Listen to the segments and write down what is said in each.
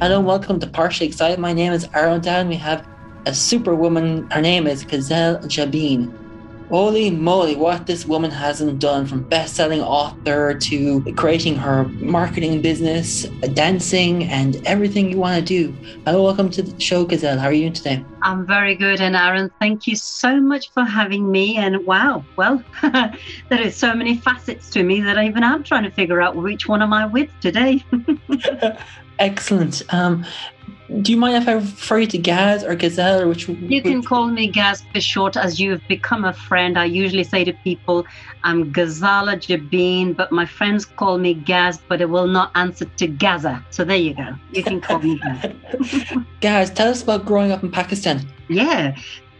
Hello, welcome to Partially Excited. My name is Aaron Dan. We have a superwoman. Her name is Gazelle Jabin. Holy moly, what this woman hasn't done from best-selling author to creating her marketing business, dancing, and everything you want to do. Hello, welcome to the show, Gazelle. How are you today? I'm very good, and Aaron, thank you so much for having me. And wow, well, there is so many facets to me that even I'm trying to figure out which one am I with today. Excellent. Um, do you mind if I refer you to Gaz or Gazelle or which? You can call me Gaz for short, as you've become a friend. I usually say to people, I'm Gazala Jabin, but my friends call me Gaz, but it will not answer to Gaza. So there you go. You can call me Gaz. Gaz, tell us about growing up in Pakistan. Yeah.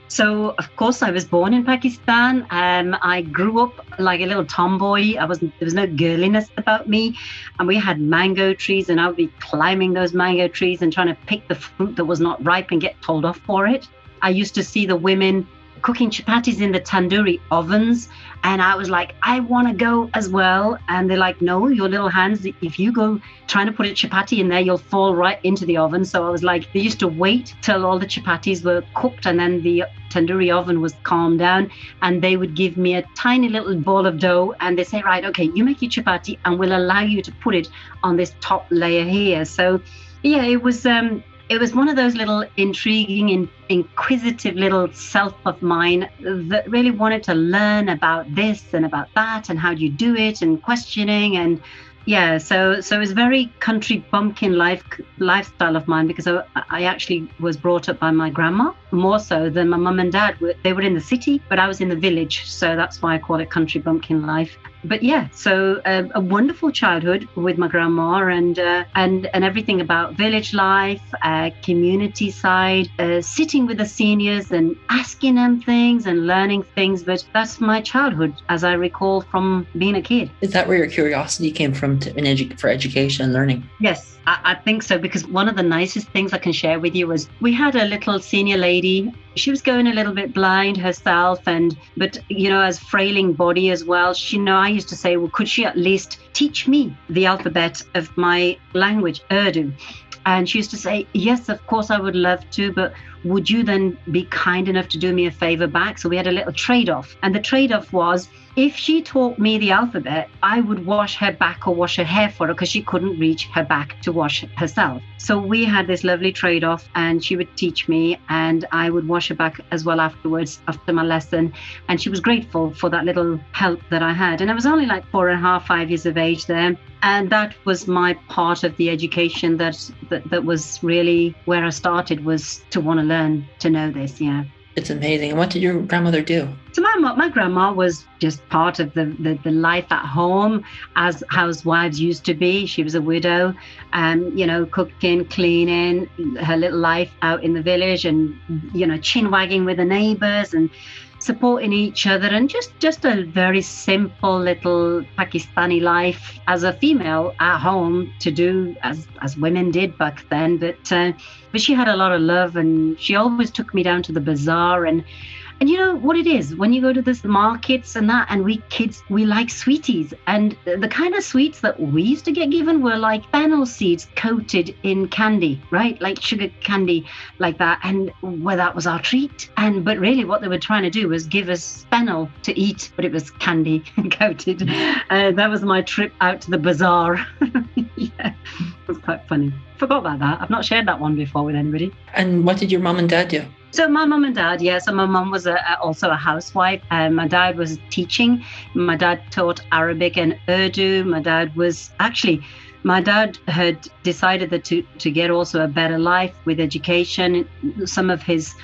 So, of course, I was born in Pakistan. Um, I grew up like a little tomboy. I wasn't. There was no girliness about me, and we had mango trees, and I would be climbing those mango trees and trying to pick the fruit that was not ripe and get told off for it. I used to see the women cooking chapatis in the tandoori ovens, and I was like, I want to go as well. And they're like, No, your little hands. If you go trying to put a chapati in there, you'll fall right into the oven. So I was like, they used to wait till all the chapatis were cooked, and then the tandoori oven was calmed down and they would give me a tiny little ball of dough and they say right okay you make your chapati and we'll allow you to put it on this top layer here so yeah it was um it was one of those little intriguing and inquisitive little self of mine that really wanted to learn about this and about that and how do you do it and questioning and yeah so so it's very country bumpkin life lifestyle of mine because I, I actually was brought up by my grandma more so than my mum and dad. They were in the city but i was in the village so that's why i call it country bumpkin life but yeah so uh, a wonderful childhood with my grandma and uh, and and everything about village life uh, community side uh, sitting with the seniors and asking them things and learning things. But that's my childhood as i recall from being a kid. Is that where your curiosity came from to, in edu- for education and learning? Yes, I, I think so because one of the nicest things I can share with you was we had a little senior lady. She was going a little bit blind herself, and but you know, as frailing body as well. She, you know, I used to say, well, could she at least teach me the alphabet of my language, Urdu? And she used to say, Yes, of course, I would love to, but would you then be kind enough to do me a favor back? So we had a little trade off. And the trade off was if she taught me the alphabet, I would wash her back or wash her hair for her because she couldn't reach her back to wash herself. So we had this lovely trade off, and she would teach me, and I would wash her back as well afterwards after my lesson. And she was grateful for that little help that I had. And I was only like four and a half, five years of age there. And that was my part of the education that, that, that was really where I started was to want to learn to know this. Yeah. It's amazing. And what did your grandmother do? So my my grandma was just part of the, the, the life at home as housewives used to be. She was a widow, um, you know, cooking, cleaning, her little life out in the village, and you know, chin wagging with the neighbours and supporting each other, and just just a very simple little Pakistani life as a female at home to do as as women did back then. But uh, but she had a lot of love, and she always took me down to the bazaar and. And you know what it is when you go to this markets and that, and we kids we like sweeties, and the kind of sweets that we used to get given were like fennel seeds coated in candy, right? Like sugar candy, like that, and well, that was our treat. And but really, what they were trying to do was give us fennel to eat, but it was candy coated. Uh, that was my trip out to the bazaar. yeah, it was quite funny. Forgot about that. I've not shared that one before with anybody. And what did your mom and dad do? So my mum and dad, yeah. So my mum was a, also a housewife, and my dad was teaching. My dad taught Arabic and Urdu. My dad was actually, my dad had decided that to to get also a better life with education. Some of his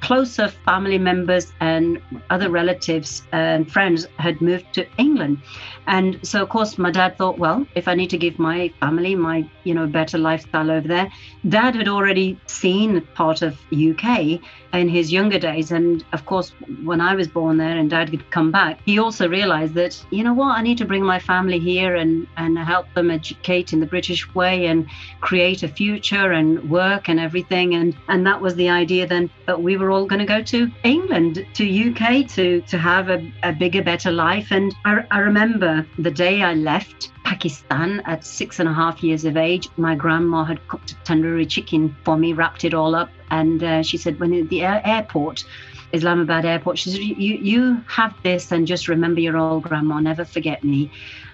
closer family members and other relatives and friends had moved to England. And so of course my dad thought, well, if I need to give my family my, you know, better lifestyle over there. Dad had already seen part of UK in his younger days. And of course, when I was born there and dad could come back, he also realized that, you know what, I need to bring my family here and, and help them educate in the British way and create a future and work and everything. And, and that was the idea then that we were all going to go to England, to UK to, to have a, a bigger, better life. And I, I remember the day I left Pakistan at six and a half years of age. My grandma had cooked a tandoori chicken for me, wrapped it all up, and uh, she said, "When the air- airport, Islamabad airport, she said, "You you have this, and just remember your old grandma. Never forget me."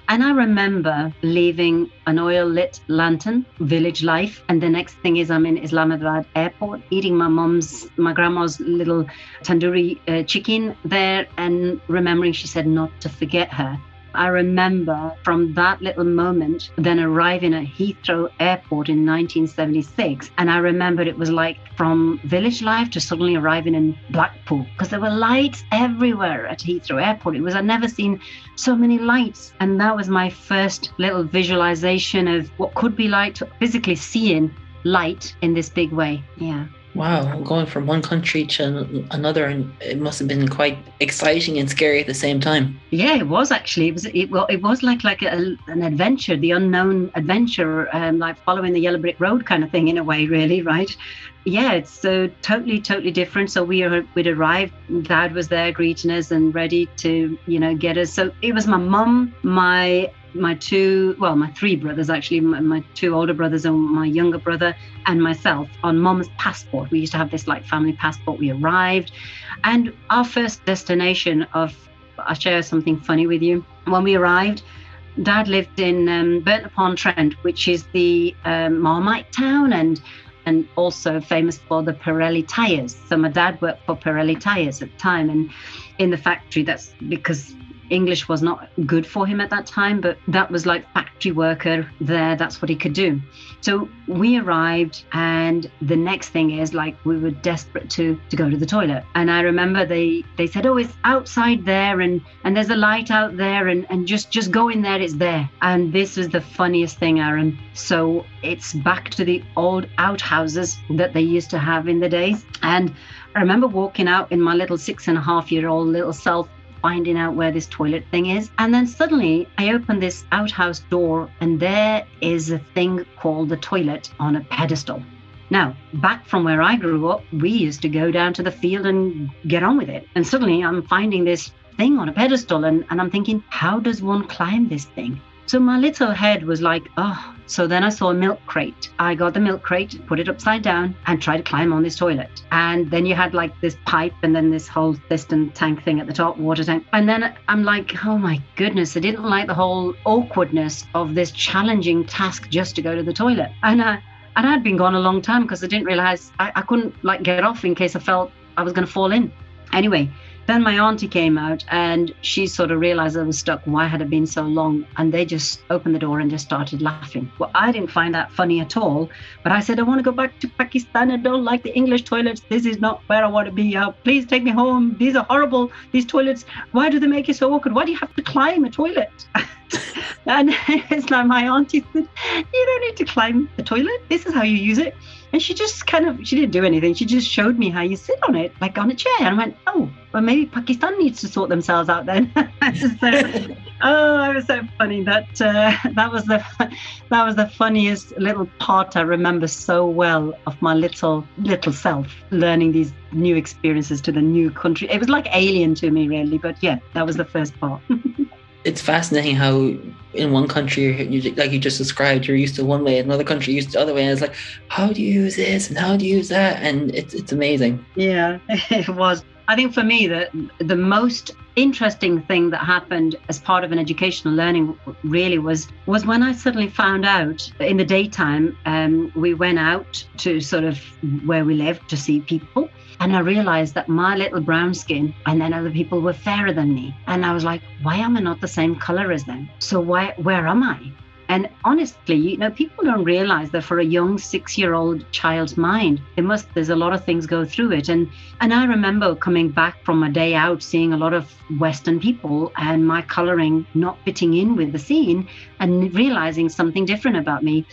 And I remember leaving an oil lit lantern, village life. And the next thing is I'm in Islamabad airport eating my mom's, my grandma's little tandoori uh, chicken there and remembering she said not to forget her. I remember from that little moment then arriving at Heathrow Airport in 1976. And I remember it was like from village life to suddenly arriving in Blackpool because there were lights everywhere at Heathrow Airport. It was, I'd never seen so many lights. And that was my first little visualization of what could be like physically seeing light in this big way. Yeah. Wow, going from one country to another, and it must have been quite exciting and scary at the same time. Yeah, it was actually. It was. It, well, it was like like a, an adventure, the unknown adventure, um, like following the yellow brick road kind of thing in a way, really, right? Yeah, it's so totally, totally different. So we are, we'd arrived. Dad was there greeting us and ready to, you know, get us. So it was my mum, my my two, well, my three brothers actually, my, my two older brothers and my younger brother and myself on mom's passport. We used to have this like family passport. We arrived, and our first destination of I'll share something funny with you. When we arrived, Dad lived in um, Burton upon Trent, which is the um, Marmite town and and also famous for the Pirelli tires. So my dad worked for Pirelli tires at the time, and in the factory. That's because English was not good for him at that time, but that was like factory worker there. That's what he could do. So we arrived, and the next thing is like we were desperate to to go to the toilet. And I remember they they said, "Oh, it's outside there, and and there's a light out there, and and just just go in there. It's there." And this was the funniest thing, Aaron. So it's back to the old outhouses that they used to have in the days, and I remember walking out in my little six and a half year old little self finding out where this toilet thing is. And then suddenly I open this outhouse door and there is a thing called the toilet on a pedestal. Now, back from where I grew up, we used to go down to the field and get on with it. And suddenly I'm finding this thing on a pedestal and, and I'm thinking, how does one climb this thing? So my little head was like, oh. So then I saw a milk crate. I got the milk crate, put it upside down, and tried to climb on this toilet. And then you had like this pipe and then this whole piston tank thing at the top, water tank. And then I'm like, oh my goodness, I didn't like the whole awkwardness of this challenging task just to go to the toilet. And I, and I'd been gone a long time because I didn't realize I, I couldn't like get off in case I felt I was going to fall in. Anyway, Then my auntie came out and she sort of realized I was stuck. Why had it been so long? And they just opened the door and just started laughing. Well, I didn't find that funny at all. But I said, I want to go back to Pakistan. I don't like the English toilets. This is not where I want to be. Uh, please take me home. These are horrible. These toilets, why do they make it so awkward? Why do you have to climb a toilet? and it's like my auntie said, You don't need to climb the toilet. This is how you use it. And she just kind of, she didn't do anything. She just showed me how you sit on it, like on a chair. And I went, oh, well, maybe Pakistan needs to sort themselves out then. so, oh, it was so funny. That uh, that was the that was the funniest little part I remember so well of my little little self learning these new experiences to the new country. It was like alien to me, really. But yeah, that was the first part. it's fascinating how in one country you like you just described you're used to one way another country used to the other way and it's like how do you use this and how do you use that and it's it's amazing Yeah, it was. I think for me, the the most interesting thing that happened as part of an educational learning really was was when I suddenly found out in the daytime um, we went out to sort of where we lived to see people. And I realized that my little brown skin and then other people were fairer than me. And I was like, why am I not the same color as them? So why where am I? And honestly, you know, people don't realize that for a young six-year-old child's mind, it must there's a lot of things go through it. And and I remember coming back from a day out, seeing a lot of Western people and my coloring not fitting in with the scene and realizing something different about me.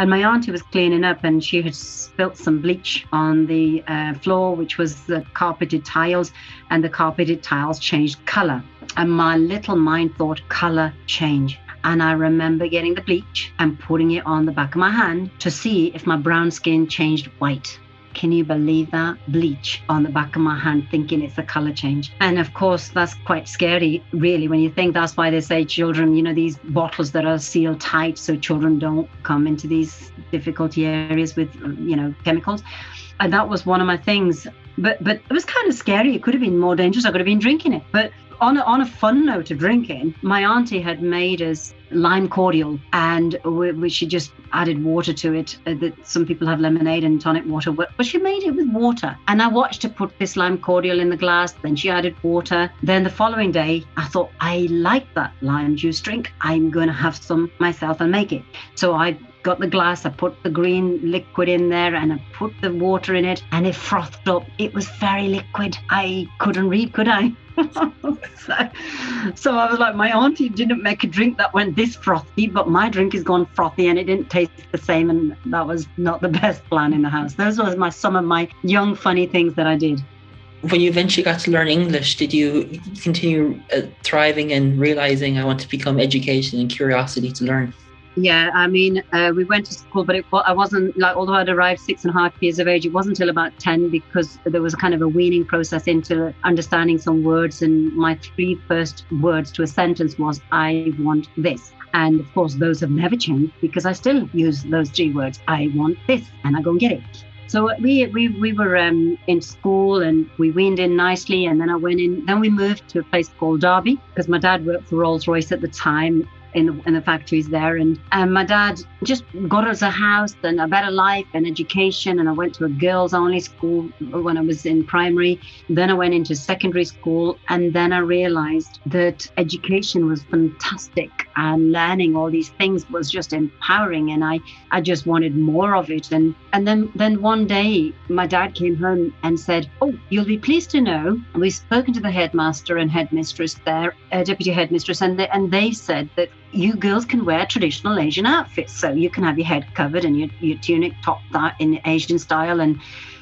And my auntie was cleaning up and she had spilt some bleach on the uh, floor, which was the carpeted tiles, and the carpeted tiles changed color. And my little mind thought, color change. And I remember getting the bleach and putting it on the back of my hand to see if my brown skin changed white. Can you believe that? Bleach on the back of my hand, thinking it's a color change. And of course, that's quite scary, really, when you think that's why they say children, you know, these bottles that are sealed tight so children don't come into these difficulty areas with, you know, chemicals. And that was one of my things. But but it was kind of scary. It could have been more dangerous. I could have been drinking it. But on a, on a fun note of drinking, my auntie had made us lime cordial, and we, we, she just added water to it. Uh, that some people have lemonade and tonic water, but but she made it with water. And I watched her put this lime cordial in the glass. Then she added water. Then the following day, I thought I like that lime juice drink. I'm going to have some myself and make it. So I got the glass, I put the green liquid in there and I put the water in it and it frothed up. It was very liquid. I couldn't read, could I? so, so I was like, my auntie didn't make a drink that went this frothy, but my drink has gone frothy and it didn't taste the same. And that was not the best plan in the house. Those were my some of my young funny things that I did. when you eventually got to learn english did you continue uh, thriving and realizing i want to become education and curiosity to learn Yeah, I mean, uh, we went to school, but it, I wasn't like, although I'd arrived six and a half years of age, it wasn't until about 10 because there was kind of a weaning process into understanding some words. And my three first words to a sentence was, I want this. And of course, those have never changed because I still use those three words. I want this, and I go and get it. So we we we were um, in school and we weaned in nicely, and then I went in. Then we moved to a place called Derby because my dad worked for Rolls Royce at the time in the, in the factories there, and and my dad just got us a house and a better life and education. And I went to a girls only school when I was in primary. Then I went into secondary school, and then I realized that education was fantastic and learning all these things was just empowering, and I I just wanted more of it. And and then then one day my dad came home and said, "Oh, you'll be pleased to know we've spoken to the headmaster and headmistress there, uh, deputy headmistress, and they, and they said that you girls can wear traditional Asian outfits. So you can have your head covered and your, your tunic topped out in Asian style and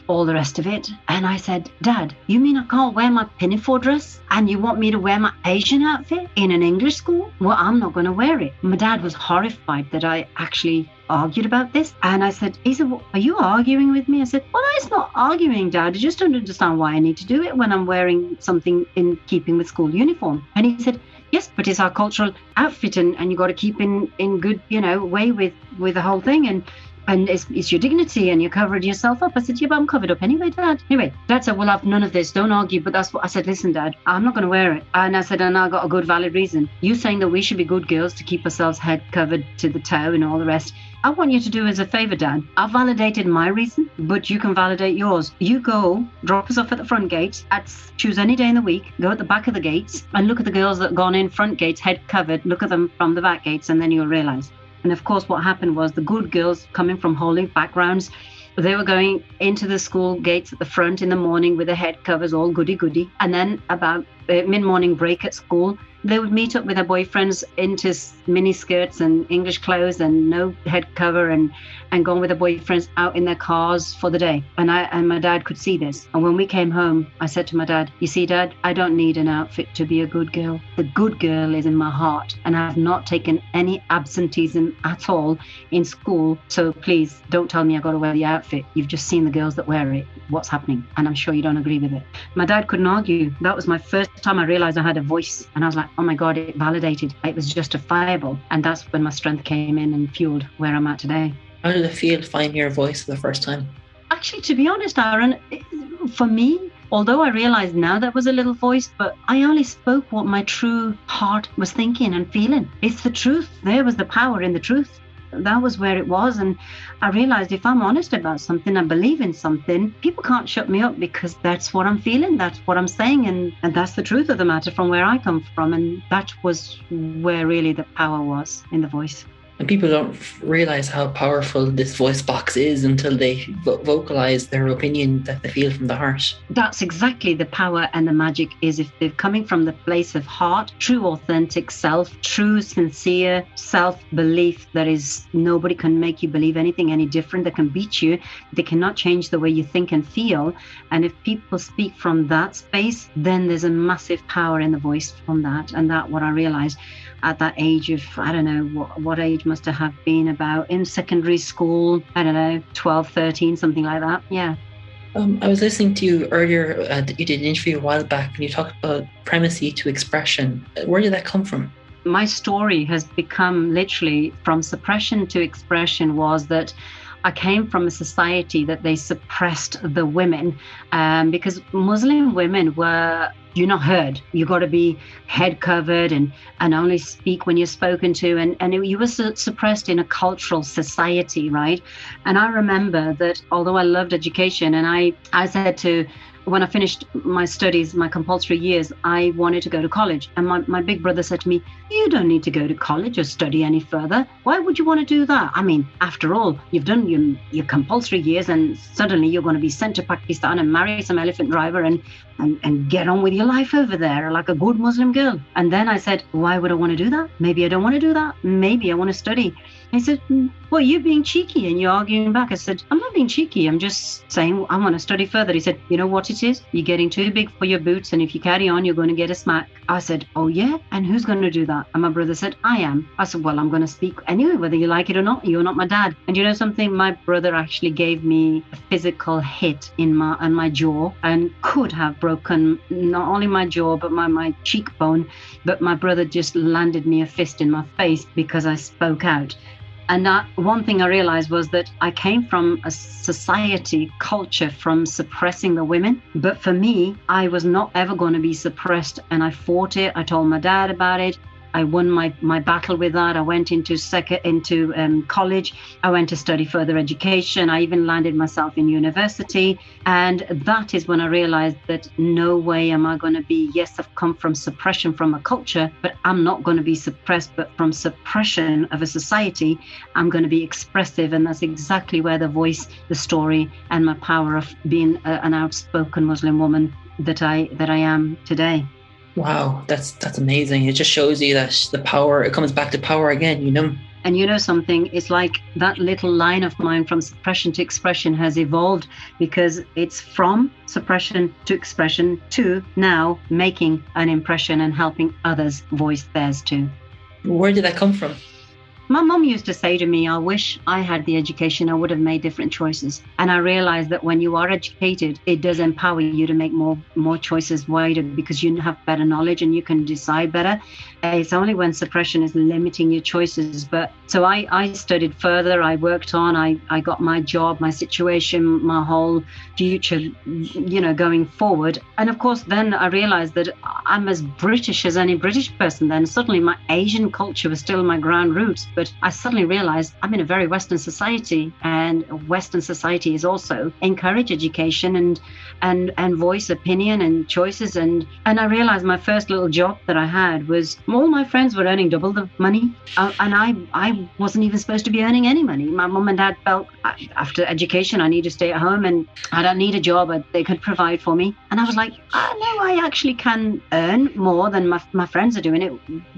all the rest of it. And I said, Dad, you mean I can't wear my pinafore dress? And you want me to wear my Asian outfit in an English school? Well, I'm not going to wear it. My dad was horrified that I actually argued about this. And I said, he said, well, are you arguing with me? I said, well, it's not arguing, Dad. I just don't understand why I need to do it when I'm wearing something in keeping with school uniform. And he said, yes, but it's our cultural outfit and, and you got to keep in, in good, you know, way with, with the whole thing. And and it's, it's your dignity and you covered yourself up. I said, yeah, but I'm covered up anyway, Dad. Anyway, Dad said, well, I've none of this. Don't argue. But that's what I said. Listen, Dad, I'm not going to wear it. And I said, and I got a good valid reason. You saying that we should be good girls to keep ourselves head covered to the toe and all the rest. I want you to do as a favor, Dad. I've validated my reason, but you can validate yours. You go, drop us off at the front gates, at choose any day in the week, go at the back of the gates, and look at the girls that have gone in front gates, head covered, look at them from the back gates, and then you'll realize. And of course, what happened was the good girls coming from holy backgrounds, they were going into the school gates at the front in the morning with their head covers, all goody goody. And then about mid morning break at school, they would meet up with their boyfriends into mini skirts and English clothes and no head cover and and gone with their boyfriends out in their cars for the day. And I and my dad could see this. And when we came home, I said to my dad, "You see, Dad, I don't need an outfit to be a good girl. The good girl is in my heart, and I have not taken any absenteeism at all in school. So please don't tell me I got to wear the outfit. You've just seen the girls that wear it. What's happening? And I'm sure you don't agree with it." My dad couldn't argue. That was my first time I realized I had a voice, and I was like, "Oh my God!" It validated. It was justifiable, and that's when my strength came in and fueled where I'm at today. How did it feel to find your voice for the first time? Actually, to be honest, Aaron, for me, although I realized now that was a little voice, but I only spoke what my true heart was thinking and feeling. It's the truth. There was the power in the truth. That was where it was. And I realized if I'm honest about something, I believe in something, people can't shut me up because that's what I'm feeling, that's what I'm saying, and, and that's the truth of the matter from where I come from. And that was where really the power was in the voice. And people don't realize how powerful this voice box is until they vo- vocalize their opinion that they feel from the heart. That's exactly the power and the magic is if they're coming from the place of heart, true authentic self, true sincere self belief that is nobody can make you believe anything any different, that can beat you, they cannot change the way you think and feel. And if people speak from that space, then there's a massive power in the voice from that. And that what I realized at that age of I don't know what, what age must I have been about in secondary school I don't know 12 13 something like that yeah Um, I was listening to you earlier. Uh, that you did an interview a while back, and you talked about primacy to expression. Where did that come from? my story has become literally from suppression to expression was that I came from a society that they suppressed the women um, because Muslim women were you're not heard. You got to be head covered and and only speak when you're spoken to, and and you were su- suppressed in a cultural society, right? And I remember that although I loved education, and I I said to when I finished my studies, my compulsory years, I wanted to go to college. And my, my big brother said to me, You don't need to go to college or study any further. Why would you want to do that? I mean, after all, you've done your, your compulsory years and suddenly you're going to be sent to Pakistan and marry some elephant driver and, and, and get on with your life over there like a good Muslim girl. And then I said, Why would I want to do that? Maybe I don't want to do that. Maybe I want to study. He said, "Mm, Well, you're being cheeky and you're arguing back. I said, I'm not being cheeky. I'm just saying I want to study further. He said, You know what it is? You're getting too big for your boots. And if you carry on, you're going to get a smack. I said, Oh, yeah? And who's going to do that? And my brother said, I am. I said, Well, I'm going to speak anyway, whether you like it or not. You're not my dad. And you know something? My brother actually gave me a physical hit in my on my jaw and could have broken not only my jaw, but my, my cheekbone. But my brother just landed me a fist in my face because I spoke out. And that one thing I realized was that I came from a society culture from suppressing the women. But for me, I was not ever going to be suppressed. And I fought it. I told my dad about it. I won my, my battle with that. I went into second into um, college. I went to study further education. I even landed myself in university, and that is when I realized that no way am I going to be. Yes, I've come from suppression from a culture, but I'm not going to be suppressed. But from suppression of a society, I'm going to be expressive, and that's exactly where the voice, the story, and my power of being a, an outspoken Muslim woman that I that I am today. Wow, that's that's amazing. It just shows you that the power. It comes back to power again. You know. And you know something, it's like that little line of mine from suppression to expression has evolved because it's from suppression to expression to now making an impression and helping others voice theirs too. Where did that come from? My mum used to say to me, I wish I had the education, I would have made different choices. And I realized that when you are educated, it does empower you to make more more choices wider because you have better knowledge and you can decide better. It's only when suppression is limiting your choices. But so I, I studied further, I worked on, I, I got my job, my situation, my whole future, you know, going forward. And of course, then I realized that I'm as British as any British person. Then suddenly my Asian culture was still my ground roots. But I suddenly realized I'm in a very Western society, and Western society is also encourage education and and and voice opinion and choices. And and I realized my first little job that I had was all my friends were earning double the money, uh, and I I wasn't even supposed to be earning any money. My mum and dad felt after education I need to stay at home and I don't need a job. uh, They could provide for me, and I was like, I know I actually can earn more than my my friends are doing it.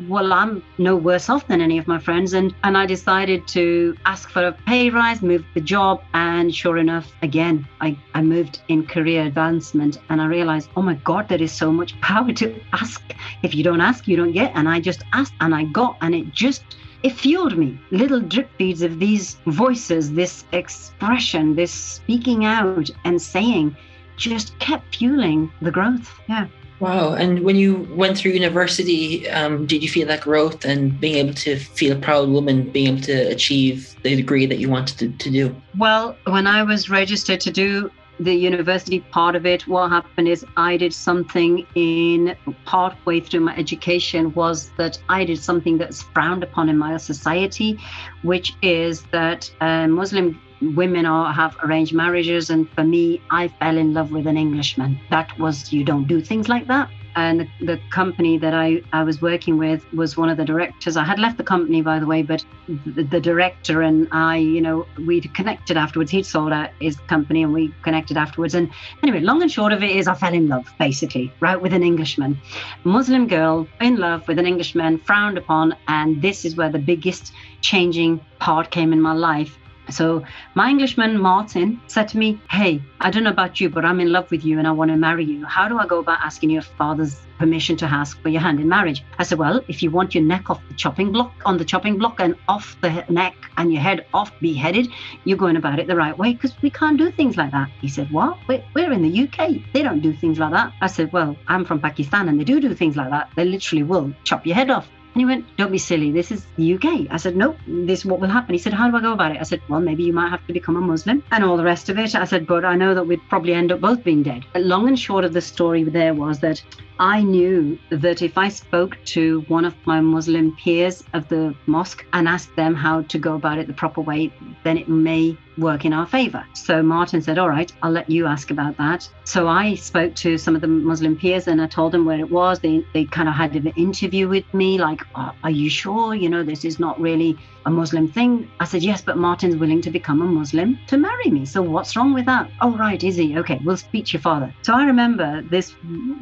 Well, I'm no worse off than any of my friends, and and I decided to ask for a pay rise, move the job, and sure enough, again, I I moved in career advancement, and I realized, oh my God, there is so much power to ask. If you don't ask, you don't get, and I just asked, and I got, and it just it fueled me. Little drip feeds of these voices, this expression, this speaking out and saying just kept fueling the growth. Yeah. Wow. And when you went through university, um, did you feel that growth and being able to feel a proud woman, being able to achieve the degree that you wanted to, to do? Well, when I was registered to do the university part of it, what happened is I did something in part way through my education was that I did something that's frowned upon in my society, which is that uh, Muslim women are have arranged marriages and for me i fell in love with an englishman. That was you don't do things like that and the, the company that I, I was working with was one of the directors. I had left the company by the way but the, the director and i you know we'd connected afterwards. He'd sold out his company and we connected afterwards. And anyway long and short of it is i fell in love basically right with an englishman. Muslim girl in love with an englishman frowned upon. And this is where the biggest changing part came in my life so my Englishman Martin said to me, Hey, I don't know about you, but I'm in love with you and I want to marry you. How do I go about asking your father's permission to ask for your hand in marriage? I said, Well, if you want your neck off the chopping block on the chopping block and off the neck and your head off beheaded, you're going about it the right way because we can't do things like that. He said, What? We're, we're in the UK. They don't do things like that. I said, Well, I'm from Pakistan and they do do things like that. They literally will chop your head off. And he went, Don't be silly. This is the UK. I said, Nope, this is what will happen. He said, How do I go about it? I said, Well, maybe you might have to become a Muslim and all the rest of it. I said, But I know that we'd probably end up both being dead. But Long and short of the story there was that I knew that if I spoke to one of my Muslim peers of the mosque and asked them how to go about it the proper way, then it may work in our favor. So Martin said, All right, I'll let you ask about that. So I spoke to some of the Muslim peers and I told them where it was. They, they kind of had an interview with me, like, "Oh, Are you sure? You know, this is not really a Muslim thing. I said, Yes, but Martin's willing to become a Muslim to marry me. So what's wrong with that? Oh, right, is he? Okay, we'll speak to your father. So I remember this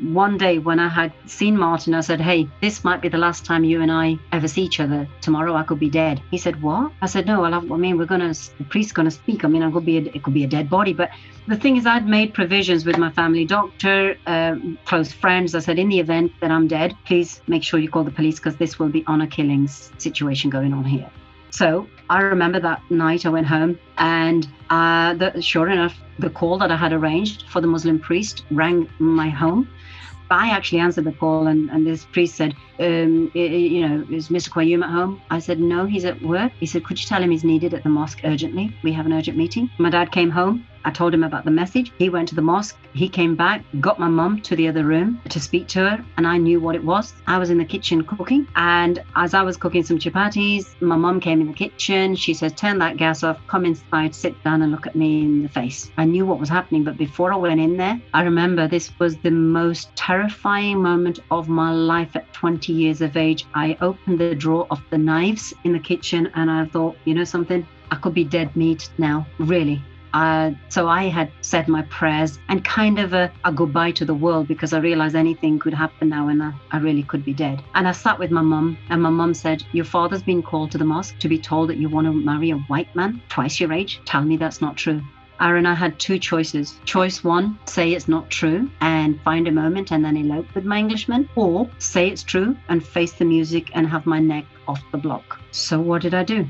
one day when I had seen Martin, I said, Hey, this might be the last time you and I ever see each other. Tomorrow I could be dead. He said, What? I said, No, I, I mean, we're going to, the priest's going to speak. I mean, I could be, a, it could be a dead body. But the thing is, I'd made provisions with my family doctor, uh, close friends. I said, In the event that I'm dead, please make sure you call the police because this will be honor killings situation going on here. So I remember that night I went home and uh, the, sure enough, the call that I had arranged for the Muslim priest rang my home. I actually answered the call and, and this priest said, um, you know, is Mr. Qayyum at home? I said, no, he's at work. He said, could you tell him he's needed at the mosque urgently? We have an urgent meeting. My dad came home. I told him about the message. He went to the mosque. He came back, got my mum to the other room to speak to her, and I knew what it was. I was in the kitchen cooking, and as I was cooking some chapatis, my mum came in the kitchen. She says, Turn that gas off, come inside, sit down, and look at me in the face. I knew what was happening, but before I went in there, I remember this was the most terrifying moment of my life at 20 years of age. I opened the drawer of the knives in the kitchen, and I thought, you know something? I could be dead meat now, really. Uh, so I had said my prayers and kind of a, a goodbye to the world because I realized anything could happen now and I, I really could be dead. And I sat with my mum, and my mum said, Your father's been called to the mosque to be told that you want to marry a white man twice your age. Tell me that's not true. Aaron, I had two choices. Choice one, say it's not true and find a moment and then elope with my Englishman, or say it's true and face the music and have my neck off the block. So what did I do?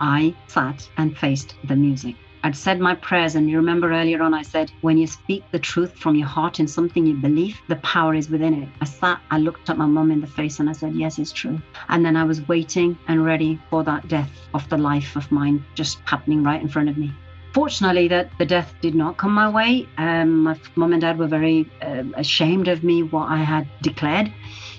I sat and faced the music. I'd said my prayers, and you remember earlier on, I said, when you speak the truth from your heart in something you believe, the power is within it. I sat, I looked at my mum in the face, and I said, Yes, it's true. And then I was waiting and ready for that death of the life of mine just happening right in front of me. Fortunately, that the death did not come my way. Um, my mum and dad were very uh, ashamed of me, what I had declared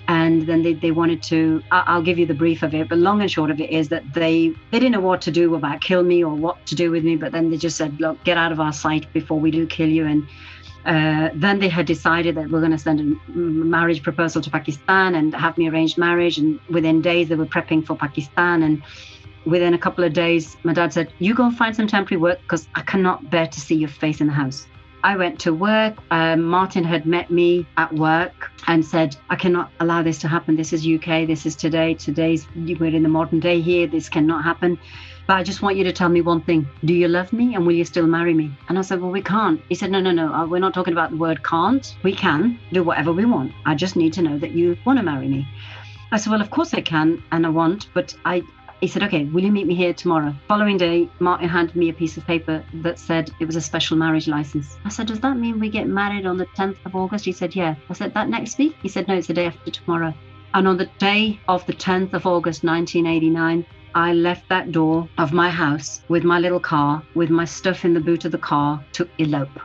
and then they, they wanted to i'll give you the brief of it but long and short of it is that they they didn't know what to do about kill me or what to do with me but then they just said look get out of our sight before we do kill you. And uh, then they had decided that we're going to send a marriage proposal to pakistan and have me arranged marriage and within days they were prepping for pakistan. And within a couple of days my dad said you go and find some temporary work because i cannot bear to see your face in the house I went to work. Um, Martin had met me at work and said, I cannot allow this to happen. This is UK. This is today. Today's, we're in the modern day here. This cannot happen. But I just want you to tell me one thing. Do you love me and will you still marry me? And I said, Well, we can't. He said, No, no, no. Uh, we're not talking about the word can't. We can do whatever we want. I just need to know that you want to marry me. I said, Well, of course I can and I want, but I, he said, Okay, will you meet me here tomorrow? Following day, Martin handed me a piece of paper that said it was a special marriage license. I said, Does that mean we get married on the 10th of August? He said, Yeah. I said, That next week? He said, No, it's the day after tomorrow. And on the day of the 10th of August, 1989, I left that door of my house with my little car, with my stuff in the boot of the car to elope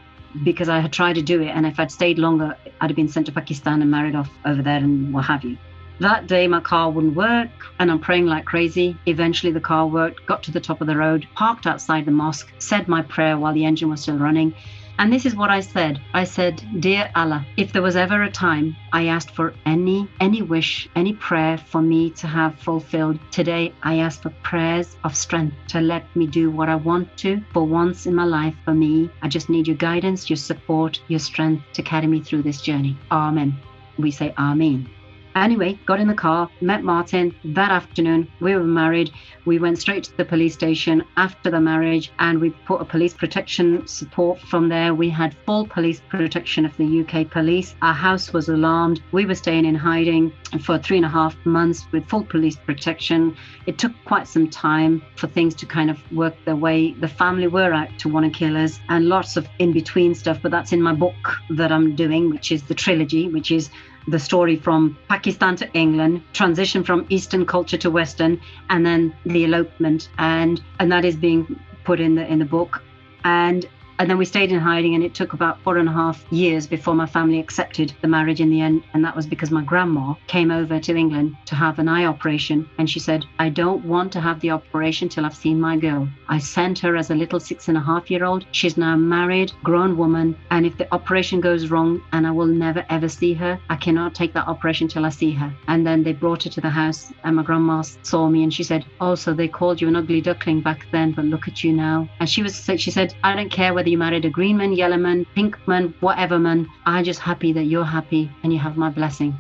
because I had tried to do it. And if I'd stayed longer, I'd have been sent to Pakistan and married off over there and what have you. That day, my car wouldn't work, and I'm praying like crazy. Eventually, the car worked, got to the top of the road, parked outside the mosque, said my prayer while the engine was still running. And this is what I said. I said, Dear Allah, if there was ever a time I asked for any any wish, any prayer for me to have fulfilled, today I ask for prayers of strength to let me do what I want to for once in my life for me. I just need your guidance, your support, your strength to carry me through this journey. Amen. We say Amen. Anyway, got in the car, met Martin that afternoon. We were married. We went straight to the police station after the marriage and we put a police protection support from there. We had full police protection of the UK police. Our house was alarmed. We were staying in hiding for three and a half months with full police protection. It took quite some time for things to kind of work their way. The family were out to want to kill us and lots of in between stuff, but that's in my book that I'm doing, which is the trilogy, which is the story from Pakistan to England, transition from Eastern culture to Western, and then the elopement, and and that is being put in the in the book. And and then we stayed in hiding, and it took about four and a half years before my family accepted the marriage in the end. And that was because my grandma came over to England to have an eye operation. And she said, I don't want to have the operation till I've seen my girl. I sent her as a little six and a half year old. She's now married, grown woman. And if the operation goes wrong and I will never ever see her, I cannot take that operation till I see her. And then they brought her to the house, and my grandma saw me and she said, Oh, so they called you an ugly duckling back then, but look at you now. And she was, she said, I don't care whether you married a green man, yellow man, pink man, whatever man. I'm just happy that you're happy and you have my blessing.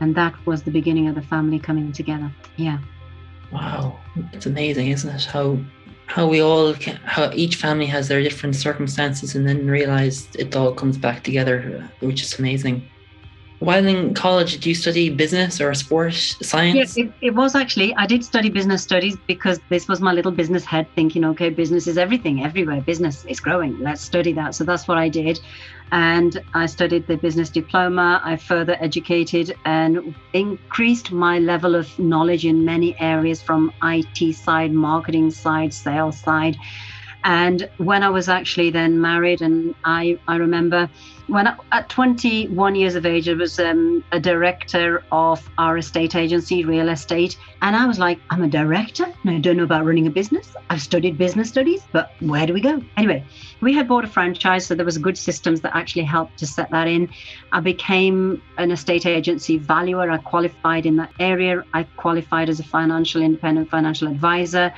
And that was the beginning of the family coming together. Yeah. Wow, it's amazing, isn't it? How how we all can, how each family has their different circumstances, and then realize it all comes back together, which is amazing. While in college, did you study business or sport science? Yes, it, it was actually. I did study business studies because this was my little business head thinking, okay, business is everything, everywhere. Business is growing. Let's study that. So that's what I did. And I studied the business diploma. I further educated and increased my level of knowledge in many areas from IT side, marketing side, sales side. And when I was actually then married, and I, I remember when I, at 21 years of age, I was um, a director of our estate agency, real estate. And I was like, I'm a director and I don't know about running a business. I've studied business studies, but where do we go? Anyway, we had bought a franchise, so there was good systems that actually helped to set that in. I became an estate agency valuer. I qualified in that area. I qualified as a financial independent financial advisor.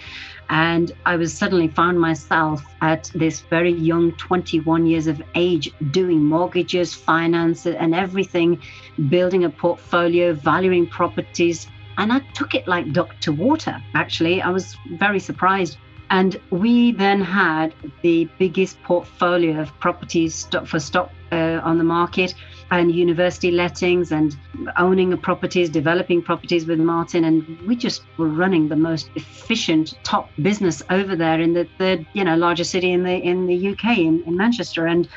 And I was suddenly found myself at this very young 21 years of age doing mortgages, finance, and everything, building a portfolio, valuing properties. And I took it like duck to water, actually. I was very surprised. And we then had the biggest portfolio of properties for stock uh, on the market and university lettings and owning properties, developing properties with Martin. And we just were running the most efficient top business over there in the third, you know, largest city in the in the UK in, in Manchester. And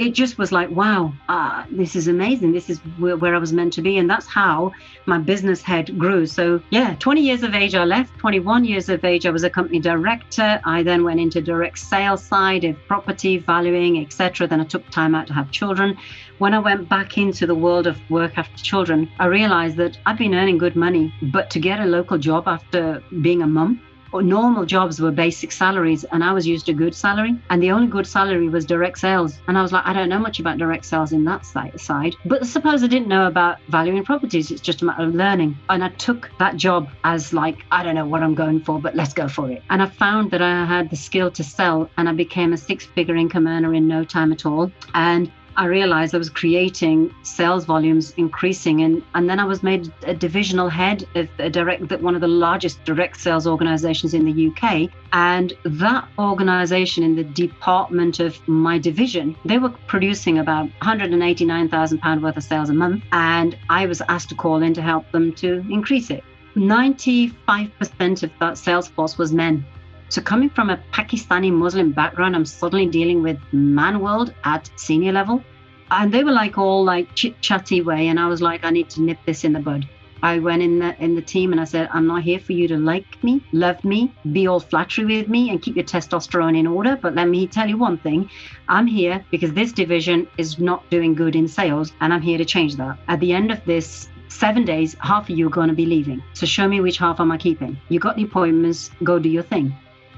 it just was like, wow, ah, this is amazing. This is where, where, I was meant to be. And that's how my business head grew. So, yeah, 20 years of age, I left. 21 years of age, I was a company director. I then went into direct sales side of property, valuing, etc. Then I took time out to have children. When I went back into the world of work after children, I realized that I'd been earning good money, but to get a local job after being a mum normal jobs were basic salaries and I was used to good salary and the only good salary was direct sales. And I was like I don't know much about direct sales in that side. But suppose I didn't know about valuing properties it's just a matter of learning. And I took that job as like I don't know what I'm going for but let's go for it. And I found that I had the skill to sell and I became a six figure income earner in no time at all. And I realized I was creating sales volumes increasing, and, and then I was made a divisional head of a direct, one of the largest direct sales organizations in the UK. And that organization in the department of my division, they were producing about 189,000 pound worth of sales a month, and I was asked to call in to help them to increase it. 95% of that sales force was men. So, coming from a Pakistani Muslim background, I'm suddenly dealing with man world at senior level. And they were like all like chit chatty way. And I was like, I need to nip this in the bud. I went in the in the team and I said, I'm not here for you to like me, love me, be all flattery with me, and keep your testosterone in order. But let me tell you one thing: I'm here because this division is not doing good in sales, and I'm here to change that. At the end of this seven days, half of you are going to be leaving. So show me which half am I keeping. You got the appointments, go do your thing.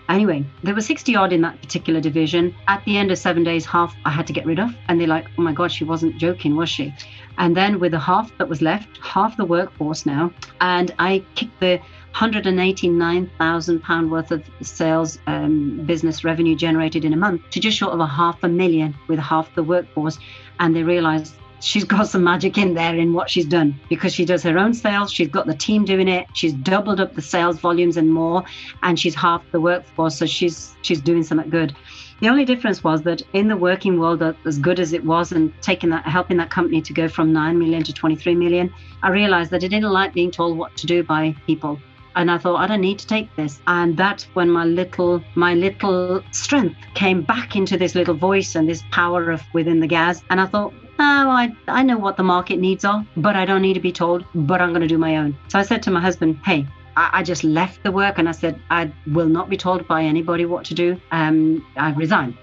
Anyway, there were 60 odd in that particular division. At the end of seven days, half I had to get rid of. And they're like, oh my God, she wasn't joking, was she? And then with the half that was left, half the workforce now, and I kicked the 189,000 pound worth of sales um, business revenue generated in a month to just short of a half a million with half the workforce. And they realized she's got some magic in there in what she's done because she does her own sales. She's got the team doing it. She's doubled up the sales volumes and more, and she's half the workforce. So she's she's doing something good. The only difference was that in the working world, uh, as good as it was, and taking that, helping that company to go from nine million to 23 million, I realized that I didn't like being told what to do by people and I thought I don't need to take this. And that's when my little my little strength came back into this little voice and this power of within the Gaz. And I thought, oh, I, I know what the market needs are, but I don't need to be told, but I'm going to do my own. So I said to my husband, hey, I, just left the work and I said, I will not be told by anybody what to do. Um, I resigned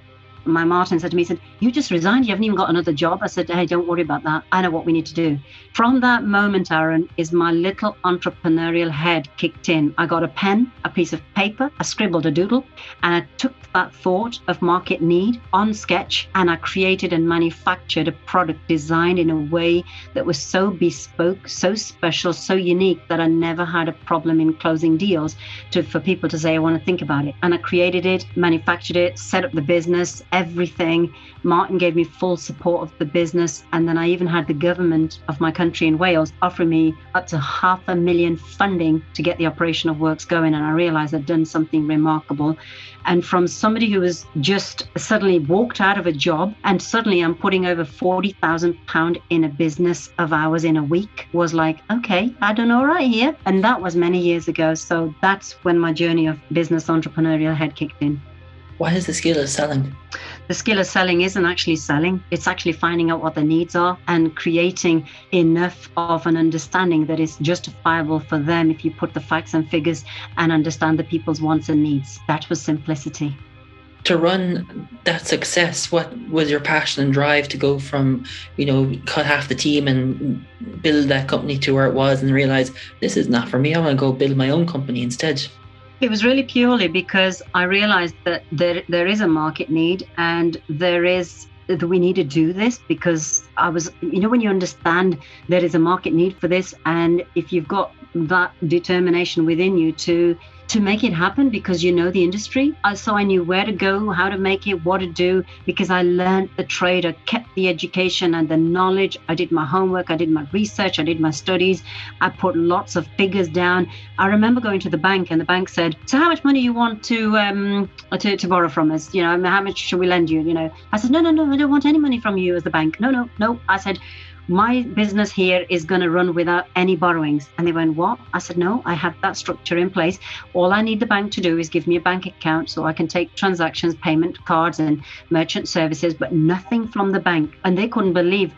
my Martin said to me, he said, You just resigned. You haven't even got another job. I said, Hey, don't worry about that. I know what we need to do. From that moment, Aaron, is my little entrepreneurial head kicked in. I got a pen, a piece of paper, I scribbled a doodle, and I took that thought of market need on sketch and I created and manufactured a product designed in a way that was so bespoke, so special, so unique that I never had a problem in closing deals to for people to say, I want to think about it. And I created it, manufactured it, set up the business, everything. Martin gave me full support of the business. And then I even had the government of my country in Wales offering me up to half a million funding to get the operational works going. And I realized I'd done something remarkable. And from somebody who was just suddenly walked out of a job and suddenly I'm putting over 40,000 pound in a business of ours in a week was like, okay, I don't know right here. And that was many years ago. So that's when my journey of business entrepreneurial had kicked in. What is the skill of selling? The skill of selling isn't actually selling, it's actually finding out what the needs are and creating enough of an understanding that is justifiable for them if you put the facts and figures and understand the people's wants and needs. That was simplicity. To run that success, what was your passion and drive to go from, you know, cut half the team and build that company to where it was and realize this is not for me? I want to go build my own company instead. It was really purely because I realized that there, there is a market need and there is that we need to do this because I was, you know, when you understand there is a market need for this, and if you've got that determination within you to to make it happen because you know the industry. Uh, So I knew where to go, how to make it, what to do, because I learned the trade. I kept the education and the knowledge. I did my homework, I did my research, I did my studies. I put lots of figures down. I remember going to the bank and the bank said, "So how much money you want to um to, to borrow from us? You know, how much should we lend you? You know?" I said, "No, no, no, I don't want any money from you as the bank. No, no, no." I said, my business here is going to run without any borrowings. And they went, What? I said, No, I have that structure in place. All I need the bank to do is give me a bank account so I can take transactions, payment cards, and merchant services, but nothing from the bank. And they couldn't believe.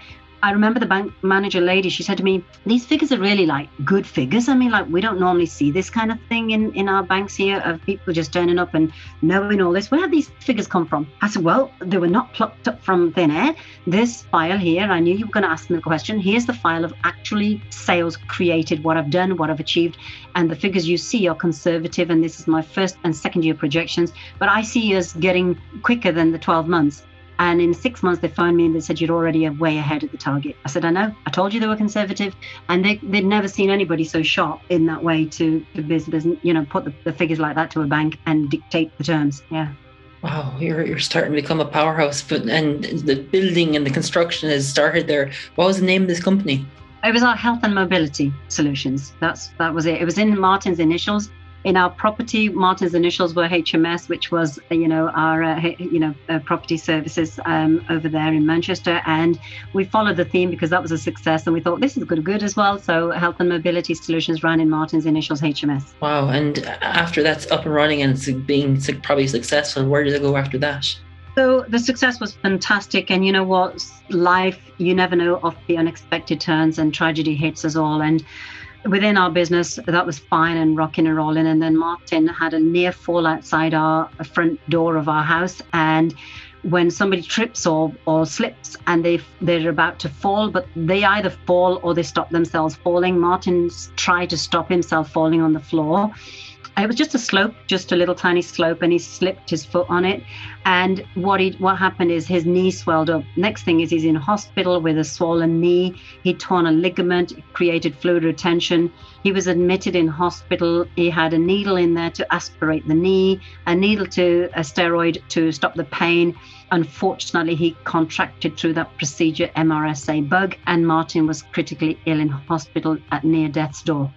I remember the bank manager lady, she said to me, These figures are really like good figures. I mean, like, we don't normally see this kind of thing in, in our banks here of people just turning up and knowing all this. Where have these figures come from? I said, Well, they were not plucked up from thin air. This file here, I knew you were going to ask me the question. Here's the file of actually sales created, what I've done, what I've achieved. And the figures you see are conservative. And this is my first and second year projections. But I see us getting quicker than the 12 months. And in six months, they phoned me and they said, You're already way ahead of the target. I said, I know. I told you they were conservative. And they, they'd never seen anybody so sharp in that way to, to business, you know, put the, the figures like that to a bank and dictate the terms. Yeah. Wow, you're you're starting to become a powerhouse, but and the building and the construction has started there. What was the name of this company? It was our health and mobility solutions. That's that was it. It was in Martin's initials. In our property, Martin's initials were HMS, which was you know our uh, you know uh, property services um, over there in Manchester, and we followed the theme because that was a success, and we thought this is good good as well. So health and mobility solutions ran in Martin's initials HMS. Wow, and after that's up and running and it's being probably successful, where did it go after that? So the success was fantastic, and you know what? Life, you never know of the unexpected turns, and tragedy hits us all. And within our business, that was fine and rocking and rolling. And then Martin had a near fall outside our front door of our house, and when somebody trips or, or slips and they they're about to fall, but they either fall or they stop themselves falling. Martin's tried to stop himself falling on the floor. It was just a slope, just a little tiny slope, and he slipped his foot on it. And what he what happened is his knee swelled up. Next thing is he's in hospital with a swollen knee. He torn a ligament, created fluid retention. He was admitted in hospital. He had a needle in there to aspirate the knee, a needle to a steroid to stop the pain. Unfortunately, he contracted through that procedure MRSA bug, and Martin was critically ill in hospital at near death's door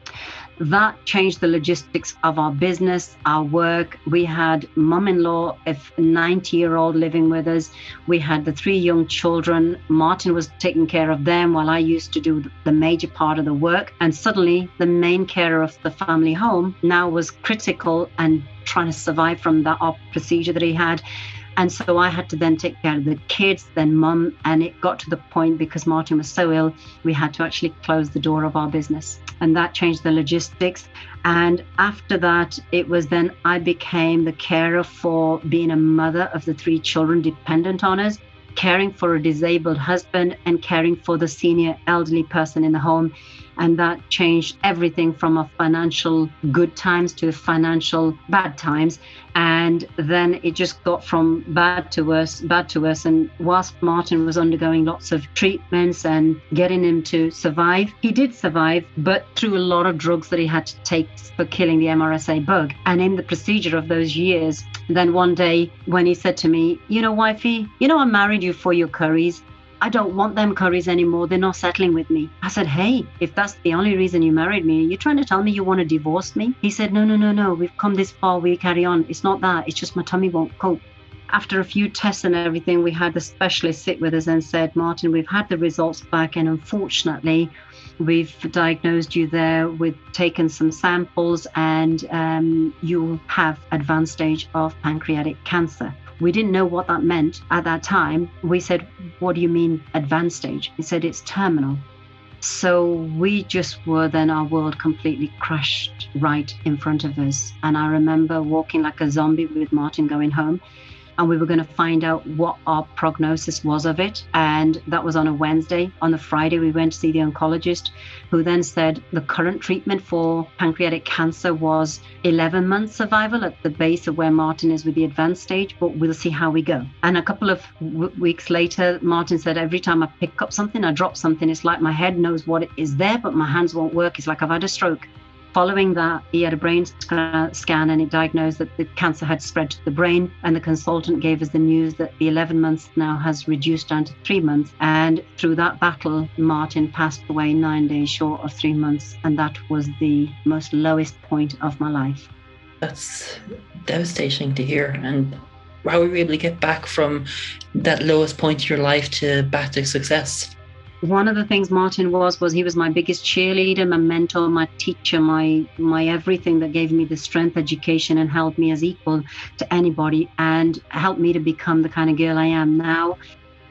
that changed the logistics of our business, our work. We had mum-in-law, a 90-year-old living with us. We had the three young children. Martin was taking care of them while I used to do the major part of the work. And suddenly, the main carer of the family home now was critical and trying to survive from that procedure that he had. And so I had to then take care of the kids, then mum. And it got to the point because Martin was so ill, we had to actually close the door of our business. And that changed the logistics. And after that, it was then I became the carer for being a mother of the three children dependent on us, caring for a disabled husband, and caring for the senior elderly person in the home. And that changed everything from a financial good times to financial bad times. And then it just got from bad to worse, bad to worse. And whilst Martin was undergoing lots of treatments and getting him to survive, he did survive, but through a lot of drugs that he had to take for killing the MRSA bug. And in the procedure of those years, then one day when he said to me, You know, wifey, you know, I married you for your curries. I don't want them curries anymore. They're not settling with me. I said, Hey, if that's the only reason you married me, are you're trying to tell me you want to divorce me? He said, No, no, no, no. We've come this far. We carry on. It's not that. It's just my tummy won't cope. After a few tests and everything, we had the specialist sit with us and said, Martin, we've had the results back, and unfortunately, we've diagnosed you there with taken some samples, and um, you have advanced stage of pancreatic cancer. We didn't know what that meant at that time. We said, What do you mean advanced stage? He said, It's terminal. So we just were then our world completely crushed right in front of us. And I remember walking like a zombie with Martin going home. And we were going to find out what our prognosis was of it. And that was on a Wednesday. On the Friday, we went to see the oncologist, who then said the current treatment for pancreatic cancer was 11 months survival at the base of where Martin is with the advanced stage, but we'll see how we go. And a couple of w- weeks later, Martin said, Every time I pick up something, I drop something, it's like my head knows what is there, but my hands won't work. It's like I've had a stroke. Following that, he had a brain scan and it diagnosed that the cancer had spread to the brain. And the consultant gave us the news that the 11 months now has reduced down to three months. And through that battle, Martin passed away nine days short of three months. And that was the most lowest point of my life. That's devastating to hear. And how were you able to get back from that lowest point of your life to back to success? One of the things Martin was was he was my biggest cheerleader, my mentor, my teacher, my my everything that gave me the strength, education, and held me as equal to anybody, and helped me to become the kind of girl I am now.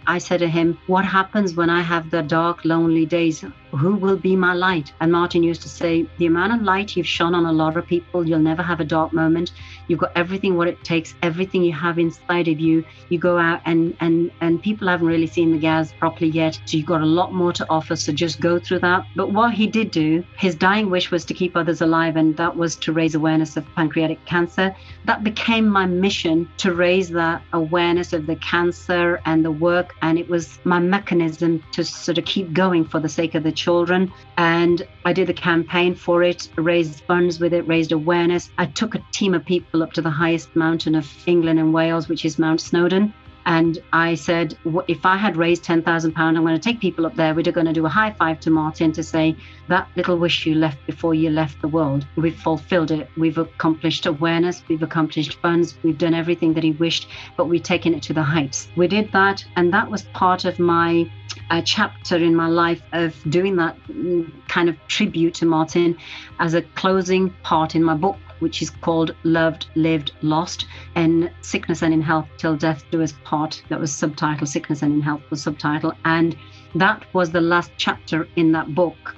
I said to him, What happens when I have the dark, lonely days? Who will be my light? And Martin used to say, The amount of light you've shone on a lot of people, you'll never have a dark moment. You've got everything what it takes, everything you have inside of you. You go out and and and people haven't really seen the Gaz properly yet. So you've got a lot more to offer. So just go through that. But what he did do, his dying wish was to keep others alive, and that was to raise awareness of pancreatic cancer. That became my mission to raise that awareness of the cancer and the work and it was my mechanism to sort of keep going for the sake of the children. And I did a campaign for it, raised funds with it, raised awareness. I took a team of people up to the highest mountain of England and Wales, which is Mount Snowdon. And I said, if I had raised £10,000, I'm going to take people up there. We're going to do a high five to Martin to say, that little wish you left before you left the world, we've fulfilled it. We've accomplished awareness, we've accomplished funds, we've done everything that he wished, but we've taken it to the heights. We did that. And that was part of my uh, chapter in my life of doing that mm, kind of tribute to Martin as a closing part in my book which is called Loved, Lived, Lost, and Sickness and in Health Till Death Do Us Part. That was subtitle, Sickness and in Health was subtitle. And that was the last chapter in that book.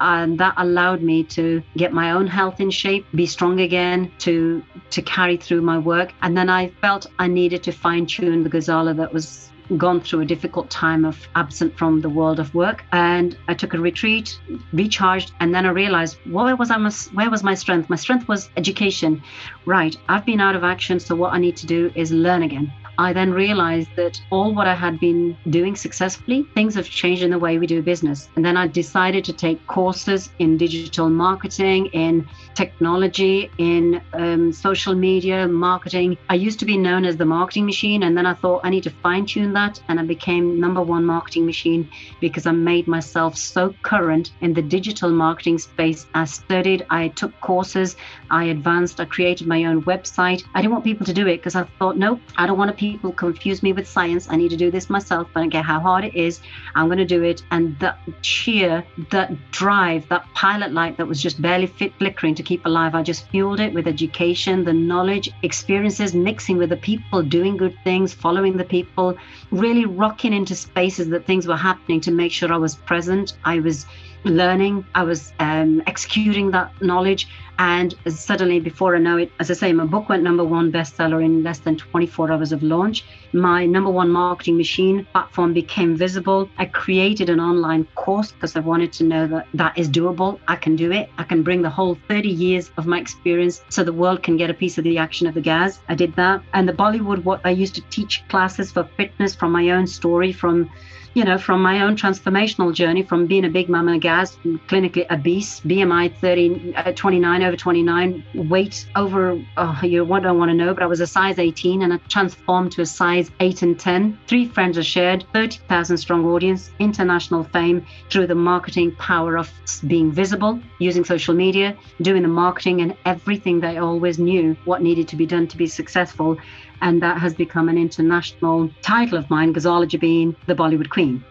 And that allowed me to get my own health in shape, be strong again, to to carry through my work. And then I felt I needed to fine tune the Ghazala that was gone through a difficult time of absent from the world of work and I took a retreat recharged and then I realized where was I where was my strength? My strength was education. Right I've been out of action so what I need to do is learn again I then realized that all what I had been doing successfully, things have changed in the way we do business. And then I decided to take courses in digital marketing, in technology, in um, social media marketing. I used to be known as the marketing machine, and then I thought I need to fine tune that. And I became number one marketing machine because I made myself so current in the digital marketing space. I studied, I took courses, I advanced, I created my own website. I didn't want people to do it because I thought, no, I don't want to people confuse me with science. I need to do this myself. but I care how hard it is. I'm going to do it. And that cheer, that drive, that pilot light that was just barely flickering to keep alive, I just fueled it with education, the knowledge, experiences, mixing with the people, doing good things, following the people, really rocking into spaces that things were happening to make sure I was present. I was learning, I was um, executing that knowledge. And suddenly, before I know it, as I say, my book went number one bestseller in less than 24 hours of launch. My number one marketing machine platform became visible. I created an online course because I wanted to know that that is doable. I can do it. I can bring the whole 30 years of my experience so the world can get a piece of the action of the Gaz. I did that. And the Bollywood, what I used to teach classes for fitness from my own story, from you know, from my own transformational journey from being a big mama Gaz, clinically obese, BMI 30, uh, 29 over 29, weight over, oh, you I want to know, but I was a size 18 and I transformed to a size 8 and 10. Three friends are shared, 30,000 strong audience, international fame through the marketing power of being visible, using social media, doing the marketing and everything they always knew what needed to be done to be successful and that has become an international title of mine, Ghazala Jabeen, the Bollywood Queen.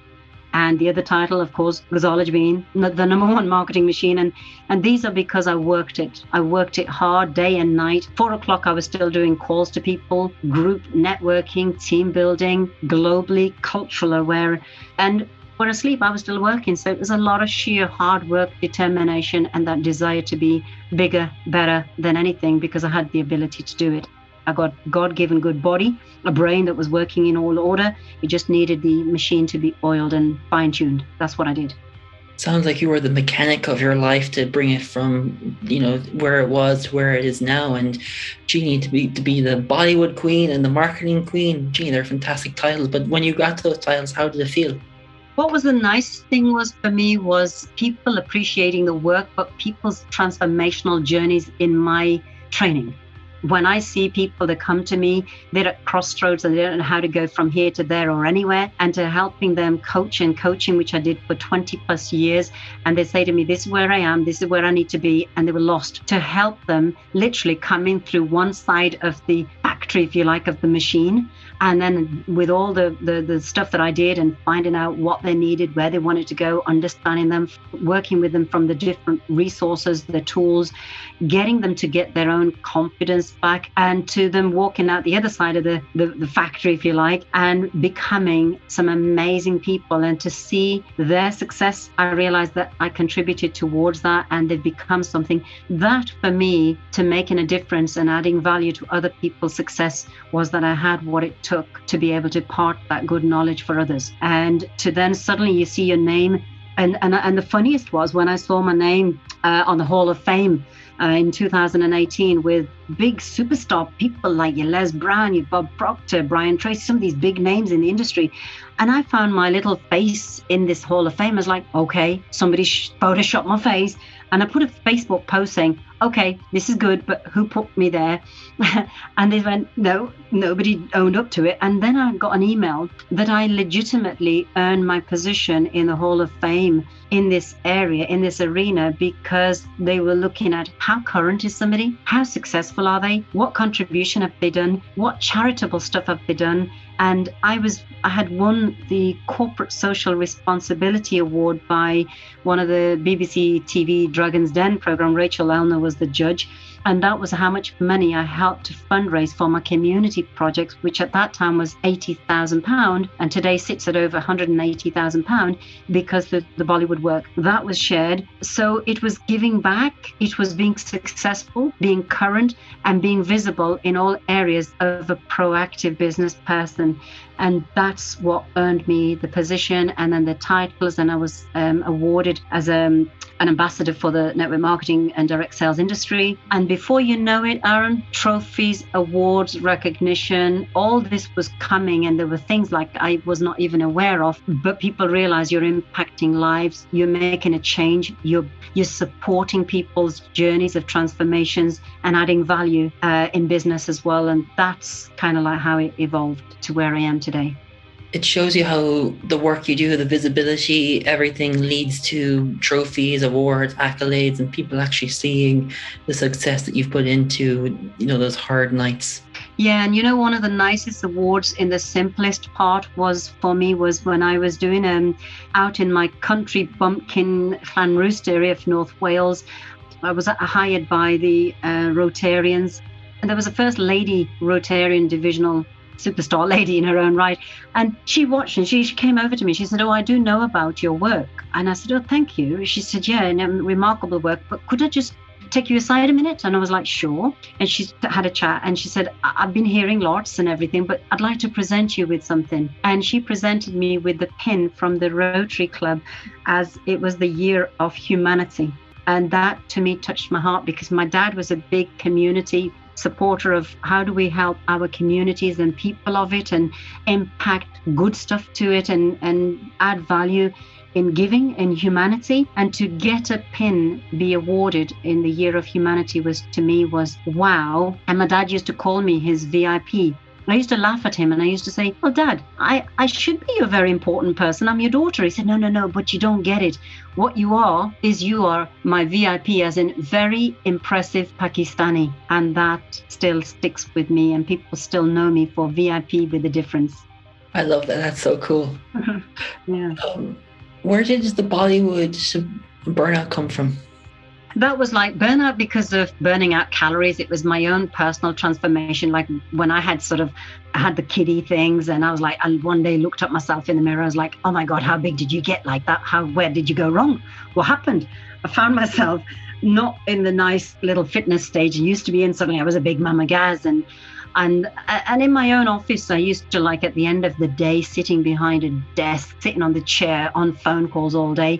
And the other title, of course, Ghazala Jabeen, the number one marketing machine. And, and these are because I worked it. I worked it hard day and night. Four o'clock, I was still doing calls to people, group networking, team building, globally, cultural aware. And when asleep, I was still working. So it was a lot of sheer hard work, determination, and that desire to be bigger, better than anything because I had the ability to do it. I got God given good body, a brain that was working in all order. It just needed the machine to be oiled and fine tuned. That's what I did. Sounds like you were the mechanic of your life to bring it from, you know, where it was to where it is now. And Jeannie to be to be the Bollywood queen and the marketing queen. Gee, they're fantastic titles. But when you got those titles, how did it feel? what was the nice thing was for me was people appreciating the work, but people's transformational journeys in my training. When I see people that come to me, they're at crossroads and they don't know how to go from here to there or anywhere, and to helping them coach and coaching, which I did for 20 plus years. And they say to me, This is where I am, this is where I need to be. And they were lost to help them literally coming through one side of the factory, if you like, of the machine. And then with all the, the, the stuff that I did and finding out what they needed, where they wanted to go, understanding them, working with them from the different resources, the tools, getting them to get their own confidence back and to them walking out the other side of the, the, the factory, if you like, and becoming some amazing people. And to see their success, I realized that I contributed towards that and they've become something that for me to making a difference and adding value to other people's success was that I had what it took to be able to part that good knowledge for others. And to then suddenly you see your name. And, and, and the funniest was when I saw my name uh, on the Hall of Fame uh, in 2018 with big superstar people like your Les Brown, your Bob Proctor, Brian Tracy, some of these big names in the industry. And I found my little face in this Hall of Fame. I was like, okay, somebody photoshopped my face. And I put a Facebook post saying, okay, this is good, but who put me there? and they went, no, nobody owned up to it. And then I got an email that I legitimately earned my position in the Hall of Fame in this area, in this arena, because they were looking at how current is somebody, how successful are they, what contribution have they done, what charitable stuff have they done. And I was, I had won the Corporate Social Responsibility Award by one of the BBC TV Dragon's Den program. Rachel Elnaugh was the judge. And that was how much money I helped to fundraise for my community projects, which at that time was £80,000 and today sits at over £180,000 because the, the Bollywood work that was shared. So it was giving back, it was being successful, being current, and being visible in all areas of a proactive business person. And that's what earned me the position and then the titles. And I was um, awarded as a, an ambassador for the network marketing and direct sales industry. And before you know it, Aaron, trophies, awards, recognition, all this was coming. And there were things like I was not even aware of, but people realize you're impacting lives, you're making a change, you're, you're supporting people's journeys of transformations and adding value uh, in business as well. And that's kind of like how it evolved to where I am today. It shows you how the work you do, the visibility, everything leads to trophies, awards, accolades, and people actually seeing the success that you've put into, you know, those hard nights. Yeah, and you know, one of the nicest awards in the simplest part was for me was when I was doing um out in my country bumpkin Llanrwst area of North Wales. I was hired by the uh, Rotarians, and there was a first lady Rotarian divisional superstar lady in her own right. And she watched and she, she came over to me. She said, Oh, I do know about your work. And I said, Oh, thank you. She said, Yeah, and, um, remarkable work. But could I just take you aside a minute? And I was like, Sure. And she had a chat and she said, I've been hearing lots and everything, but I'd like to present you with something. And she presented me with the pin from the Rotary Club as it was the year of humanity. And that to me touched my heart because my dad was a big community supporter of how do we help our communities and people of it and impact good stuff to it and, and add value in giving and humanity. And to get a pin be awarded in the year of humanity was to me was wow. And my dad used to call me his vip I used to laugh at him and I used to say, Well, Dad, I, I should be a very important person. I'm your daughter. He said, No, no, no, but you don't get it. What you are is you are my VIP, as in very impressive Pakistani. And that still sticks with me, and people still know me for VIP with a difference. I love that. That's so cool. Yeah. Um, where did the Bollywood burnout come from? That was like burnout because of burning out calories. It was my own personal transformation. Like when I had sort of I had the kiddie things, and I was like, and one day looked at myself in the mirror. I was like, oh my god, how big did you get like that? How where did you go wrong? What happened? I found myself not in the nice little fitness stage I used to be in. Suddenly, I was a big mama Gaz, and and and in my own office, I used to like at the end of the day, sitting behind a desk, sitting on the chair, on phone calls all day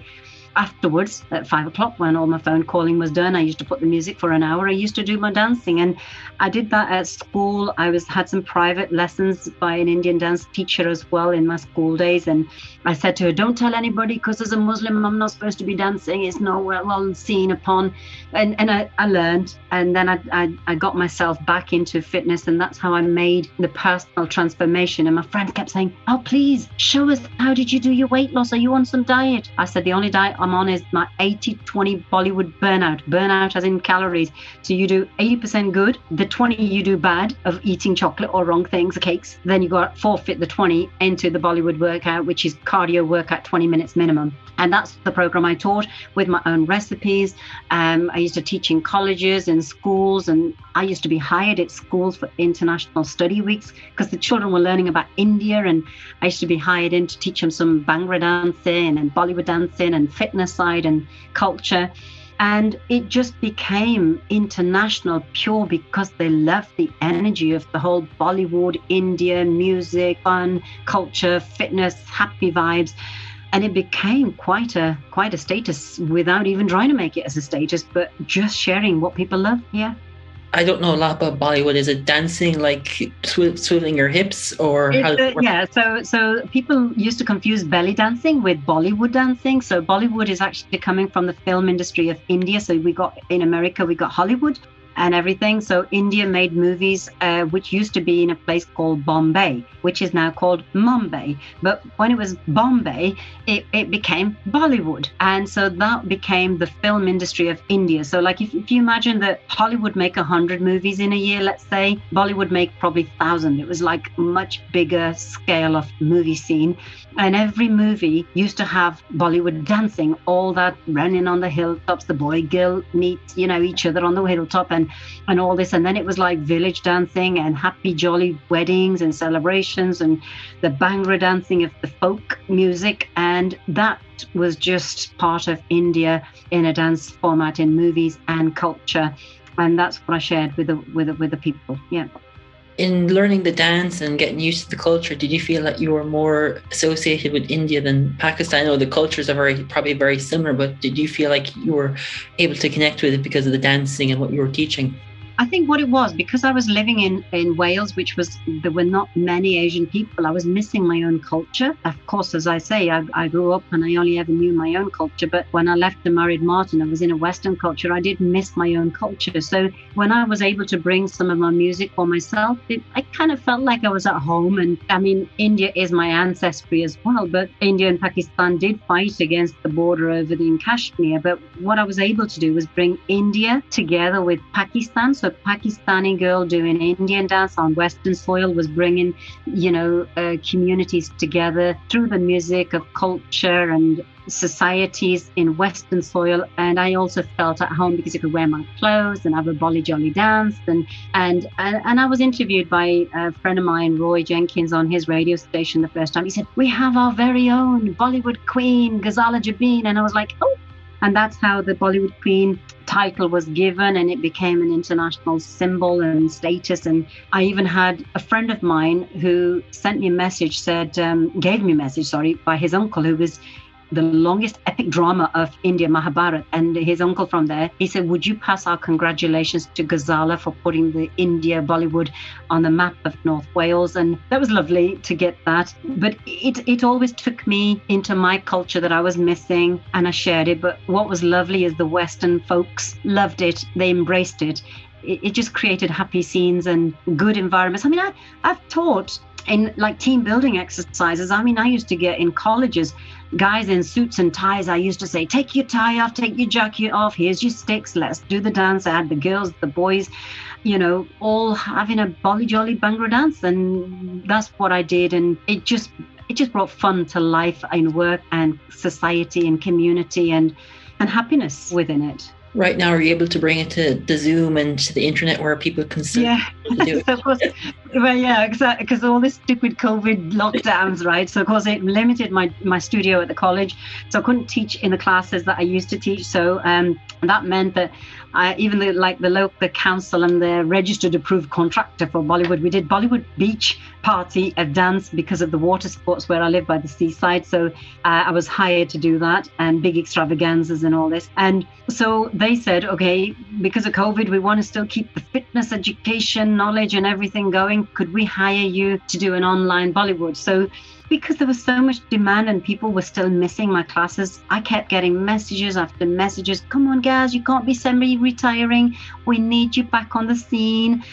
afterwards at five o'clock when all my phone calling was done, I used to put the music for an hour. I used to do my dancing, and I did that at school. I was had some private lessons by an Indian dance teacher as well in my school days, and I said to her, "Don't tell anybody, because as a Muslim, I'm not supposed to be dancing. It's not well, seen upon." And and I, I learned, and then I, I I got myself back into fitness, and that's how I made the personal transformation. And my friend kept saying, "Oh, please show us how did you do your weight loss? Are you on some diet?" I said, "The only diet I'm on is my 80-20 Bollywood burnout. Burnout as in calories. So you do 80% good, the 20 you do bad of eating chocolate or wrong things, cakes. Then you got forfeit the 20 into the Bollywood workout, which is cardio workout 20 minutes minimum. And that's the program I taught with my own recipes. Um, I used to teach in colleges and schools, and I used to be hired at schools for international study weeks because the children were learning about India, and I used to be hired in to teach them some Bhangra dancing and Bollywood dancing and fitness side and culture. And it just became international pure because they loved the energy of the whole Bollywood, India, music, fun, culture, fitness, happy vibes and it became quite a quite a status without even trying to make it as a status but just sharing what people love yeah I don't know a lot about Bollywood. Is it dancing like swi- swiveling your hips, or how? Uh, yeah so so people used to confuse belly dancing with bollywood dancing so bollywood is actually coming from the film industry of india so we got in america we got hollywood and everything. So India made movies uh, which used to be in a place called Bombay, which is now called Mumbai. But when it was Bombay, it, it became Bollywood. And so that became the film industry of India. So like if, if you imagine that Hollywood make a hundred movies in a year, let's say, Bollywood make probably thousand. It was like much bigger scale of movie scene. And every movie used to have Bollywood dancing, all that running on the hilltops, the boy girl meet, you know, each other on the hilltop and and all this. And then it was like village dancing and happy jolly weddings and celebrations and the Bhangra dancing of the folk music. And that was just part of India in a dance format in movies and culture. And that's what I shared with the with the, with the people. Yeah. In learning the dance and getting used to the culture, did you feel that you were more associated with India than Pakistan? I know the cultures are very probably very similar, but did you feel like you were able to connect with it because of the dancing and what you were teaching? I think what it was because I was living in in Wales, which was there were not many Asian people. I was missing my own culture. Of course, as I say, I, I grew up and I only ever knew my own culture. But when I left and married Martin, I was in a Western culture. I did miss my own culture. So when I was able to bring some of my music for myself, it, I kind of felt like I was at home. And I mean, India is my ancestry as well. But India and Pakistan did fight against the border over the in Kashmir. But what I was able to do was bring India together with Pakistan. So Pakistani girl doing Indian dance on Western soil was bringing, you know, uh, communities together through the music of culture and societies in Western soil. And I also felt at home because I could wear my clothes and have a bolly jolly dance. And, and, and I was interviewed by a friend of mine, Roy Jenkins, on his radio station the first time. He said, We have our very own Bollywood queen, Ghazala Jabeen. And I was like, Oh, and that's how the Bollywood Queen title was given, and it became an international symbol and status. And I even had a friend of mine who sent me a message, said, um, gave me a message, sorry, by his uncle, who was the longest epic drama of India, Mahabharat, and his uncle from there. He said, Would you pass our congratulations to Ghazala for putting the India Bollywood on the map of North Wales? And that was lovely to get that. But it, it always took me into my culture that I was missing and I shared it. But what was lovely is the Western folks loved it, they embraced. It, it just created happy scenes and good environments. I mean, I, I've taught in like team building exercises. I mean, I used to get in colleges, guys in suits and ties. I used to say, take your tie off, take your jacket off, here's your sticks, let's do the dance. I had the girls, the boys, you know, all having a bolly jolly Bhangra dance. And that's what I did. And it just, it just brought fun to life in work and society and community and, and happiness within it. Right now, are you able to bring it to the Zoom and to the internet where people can see Yeah, do it? of course, well, yeah, exactly, because all this stupid COVID lockdowns, right? So of course it limited my my studio at the college, so I couldn't teach in the classes that I used to teach. So um, that meant that I, even the, like the local council and the registered approved contractor for Bollywood, we did Bollywood Beach Party of dance because of the water sports where I live by the seaside. So uh, I was hired to do that and big extravaganzas and all this. And so they said, okay, because of COVID, we want to still keep the fitness education, knowledge, and everything going. Could we hire you to do an online Bollywood? So because there was so much demand and people were still missing my classes, I kept getting messages after messages. Come on, guys, you can't be semi retiring. We need you back on the scene.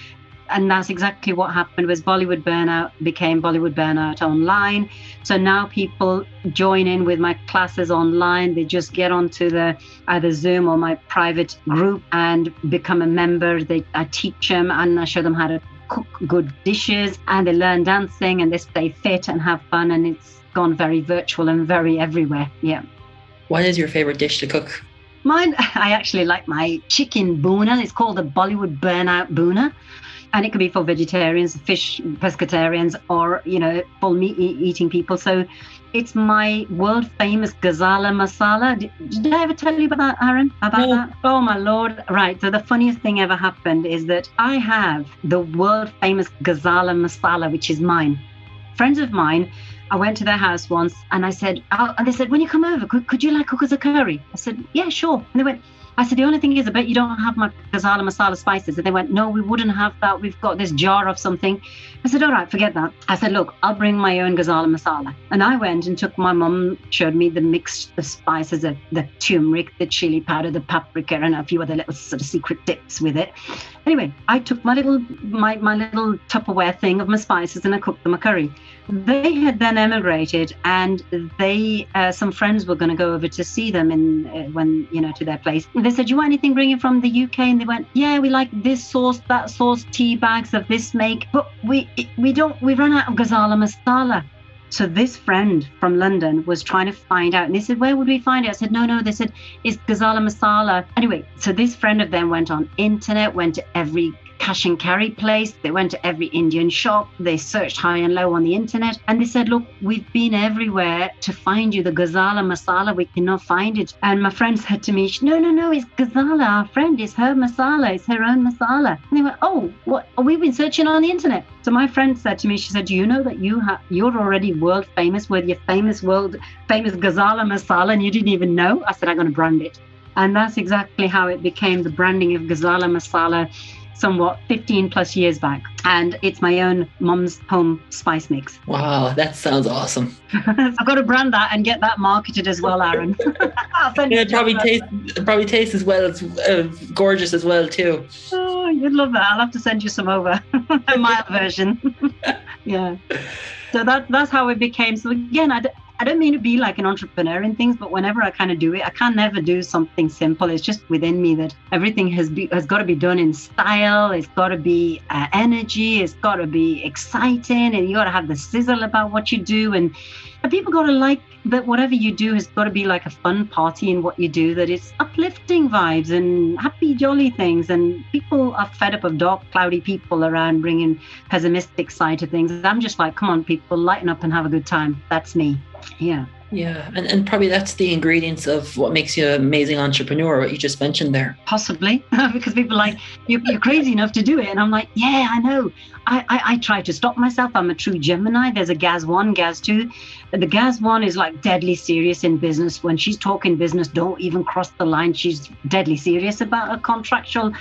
And that's exactly what happened was Bollywood Burnout became Bollywood Burnout online. So now people join in with my classes online. They just get onto the either Zoom or my private group and become a member. They I teach them and I show them how to cook good dishes and they learn dancing and they stay fit and have fun and it's gone very virtual and very everywhere. Yeah. What is your favorite dish to cook? Mine, I actually like my chicken bhuna. It's called the Bollywood Burnout Boona. And it could be for vegetarians, fish pescatarians, or, you know, full meat eating people. So it's my world famous Ghazala masala. Did, did I ever tell you about that, Aaron? About No. that? Oh, my Lord. Right. So the funniest thing ever happened is that I have the world famous Ghazala masala, which is mine. Friends of mine, I went to their house once and I said, oh, and they said, when you come over, could, could you like cook us a curry? I said, yeah, sure. And they went, I said, the only thing is, I bet you don't have my Ghazala masala spices. And they went, no, we wouldn't have that. We've got this jar of something. I said, all right, forget that. I said, look, I'll bring my own Ghazala masala. And I went and took my mum, showed me the mixed the spices, of the turmeric, the chili powder, the paprika, and a few other little sort of secret dips with it. Anyway, I took my little my, my little Tupperware thing of my spices and I cooked them a curry. They had then emigrated, and they uh, some friends were going to go over to see them in uh, when you know to their place. And they said, "Do "You want anything bringing from the UK?" And they went, "Yeah, we like this sauce, that sauce, tea bags of this make, but we we don't we run out of Ghazala masala." So this friend from London was trying to find out, and they said, "Where would we find it?" I said, "No, no." They said, "It's Ghazala masala." Anyway, so this friend of them went on internet, went to every cash and carry place. They went to every Indian shop. They searched high and low on the internet, and they said, "Look, we've been everywhere to find you the Ghazala masala. We cannot find it." And my friend said to me, "No, no, no. It's Ghazala. Our friend. It's her masala. It's her own masala." And they went, "Oh, what? We've been searching on the internet." So my friend said to me, she said, "Do you know that you have you're already world famous with your famous world famous Ghazala masala, and you didn't even know?" I said, "I'm going to brand it." And that's exactly how it became the branding of Ghazala masala somewhat 15 plus years back. And it's my own mom's home spice mix. Wow, that sounds awesome. I've got to brand that and get that marketed as well, Aaron. Yeah, it probably tastes probably tastes as well as uh, gorgeous as well too. Oh, you'd love that. I'll have to send you some over. A mild version. yeah. So that that's how it became. So again, I, I don't mean to be like an entrepreneur in things, but whenever I kind of do it, I can't never do something simple. It's just within me that everything has be, has got to be done in style. It's got to be uh, energy. It's got to be exciting, and you got to have the sizzle about what you do. And, and people got to like that. Whatever you do has got to be like a fun party in what you do. That it's uplifting vibes and happy, jolly things. And people are fed up of dark, cloudy people around bringing pessimistic side to things. I'm just like, come on, people, lighten up and have a good time. That's me. Yeah. Yeah, and, and probably that's the ingredients of what makes you an amazing entrepreneur, what you just mentioned there. Possibly, because people are like, you're, you're crazy enough to do it. And I'm like, yeah, I know. I, I, I try to stop myself. I'm a true Gemini. There's a Gaz 1, Gaz 2. The Gaz 1 is like deadly serious in business. When she's talking business, don't even cross the line. She's deadly serious about a contractual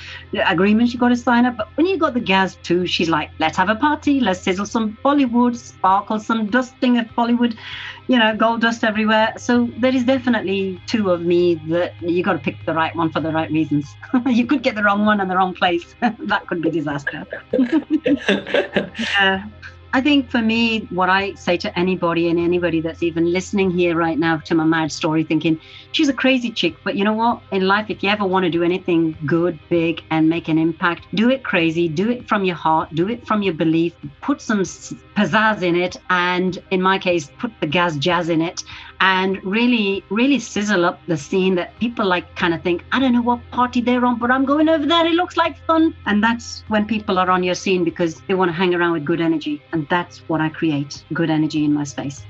agreement you got to sign up. But when you got the Gaz 2, she's like, let's have a party. Let's sizzle some Bollywood, sparkle some dusting of Bollywood, you know, gold dust everywhere. So there is definitely two of me that you got to pick the right one for the right reasons. you could get the wrong one in the wrong place. that could be disaster. Yeah. I think for me, what I say to anybody and anybody that's even listening here right now to my mad story, thinking she's a crazy chick, but you know what? In life, if you ever want to do anything good, big, and make an impact, do it crazy, do it from your heart, do it from your belief, put some pizzazz in it, and in my case, put the Gaz jazz in it, and really, really sizzle up the scene that people like kind of think, I don't know what party they're on, but I'm going over there. It looks like fun. And that's when people are on your scene because they want to hang around with good energy. And that's what I create good energy in my space.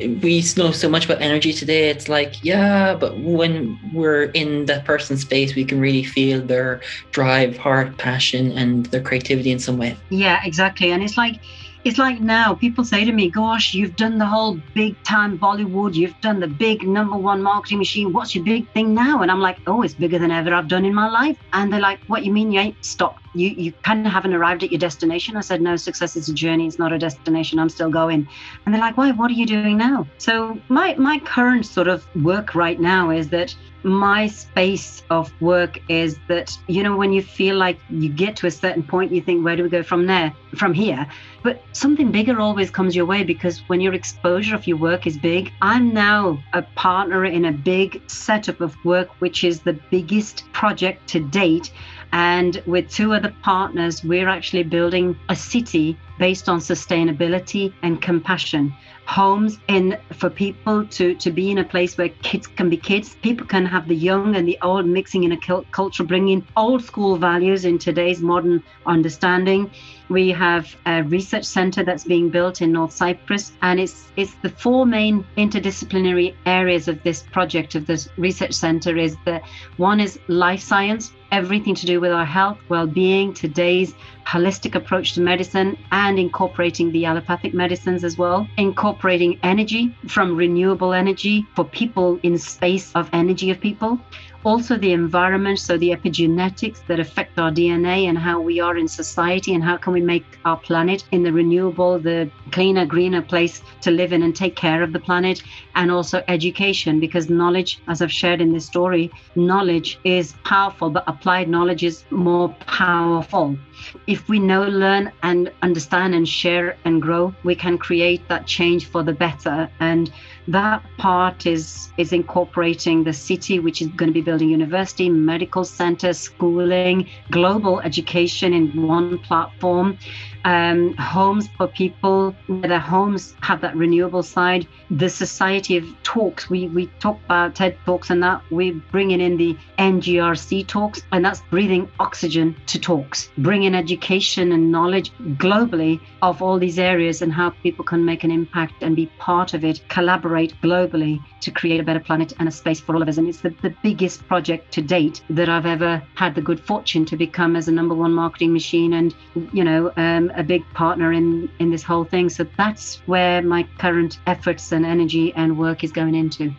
we know so much about energy today. It's like, yeah, but when we're in that person's space, we can really feel their drive, heart, passion, and their creativity in some way. Yeah, exactly. And it's like it's like now people say to me, Gosh, you've done the whole big time Bollywood, you've done the big number one marketing machine. What's your big thing now? And I'm like, Oh, it's bigger than ever I've done in my life. And they're like, What you mean you ain't stopped? You you kind of haven't arrived at your destination. I said, No, success is a journey, it's not a destination. I'm still going. And they're like, Why, what are you doing now? So my my current sort of work right now is that my space of work is that you know when you feel like you get to a certain point you think where do we go from there from here but something bigger always comes your way because when your exposure of your work is big i'm now a partner in a big setup of work which is the biggest project to date and with two other partners we're actually building a city based on sustainability and compassion. Homes in for people to to be in a place where kids can be kids. People can have the young and the old mixing in a culture bringing old school values in today's modern understanding. We have a research center that's being built in north cyprus and it's it's the four main interdisciplinary areas of this project of this research center is that one is life science everything to do with our health well-being today's holistic approach to medicine and incorporating the allopathic medicines as well, incorporating energy from renewable energy for people in space of energy of people. Also, the environment, so the epigenetics that affect our DNA and how we are in society, and how can we make our planet in the renewable, the cleaner, greener place to live in and take care of the planet, and also education, because knowledge, as I've shared in this story, knowledge is powerful, but applied knowledge is more powerful. If we know, learn, and understand, and share and grow, we can create that change for the better. And that part is is incorporating the city which is going to be building university medical center schooling global education in one platform um, homes for people their homes have that renewable side. The society of talks we we talk about ted talks and that We're bringing in the ngrc talks and that's breathing oxygen to talks bringing education and knowledge globally of all these areas and how people can make an impact and be part of it collaborate globally to create a better planet and a space for all of us. And it's the, the biggest project to date that i've ever had the good fortune to become as a number one marketing machine and you know um, a big partner in in this whole thing so that's where my current efforts and energy and work is going into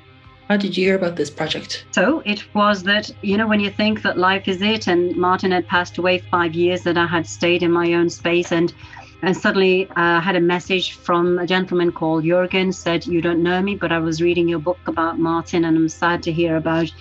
how did you hear about this project? So it was that, you know, when you think that life is it, and Martin had passed away five years, that I had stayed in my own space and and suddenly I uh, had a message from a gentleman called Jurgen said, You don't know me, but I was reading your book about Martin and I'm sad to hear about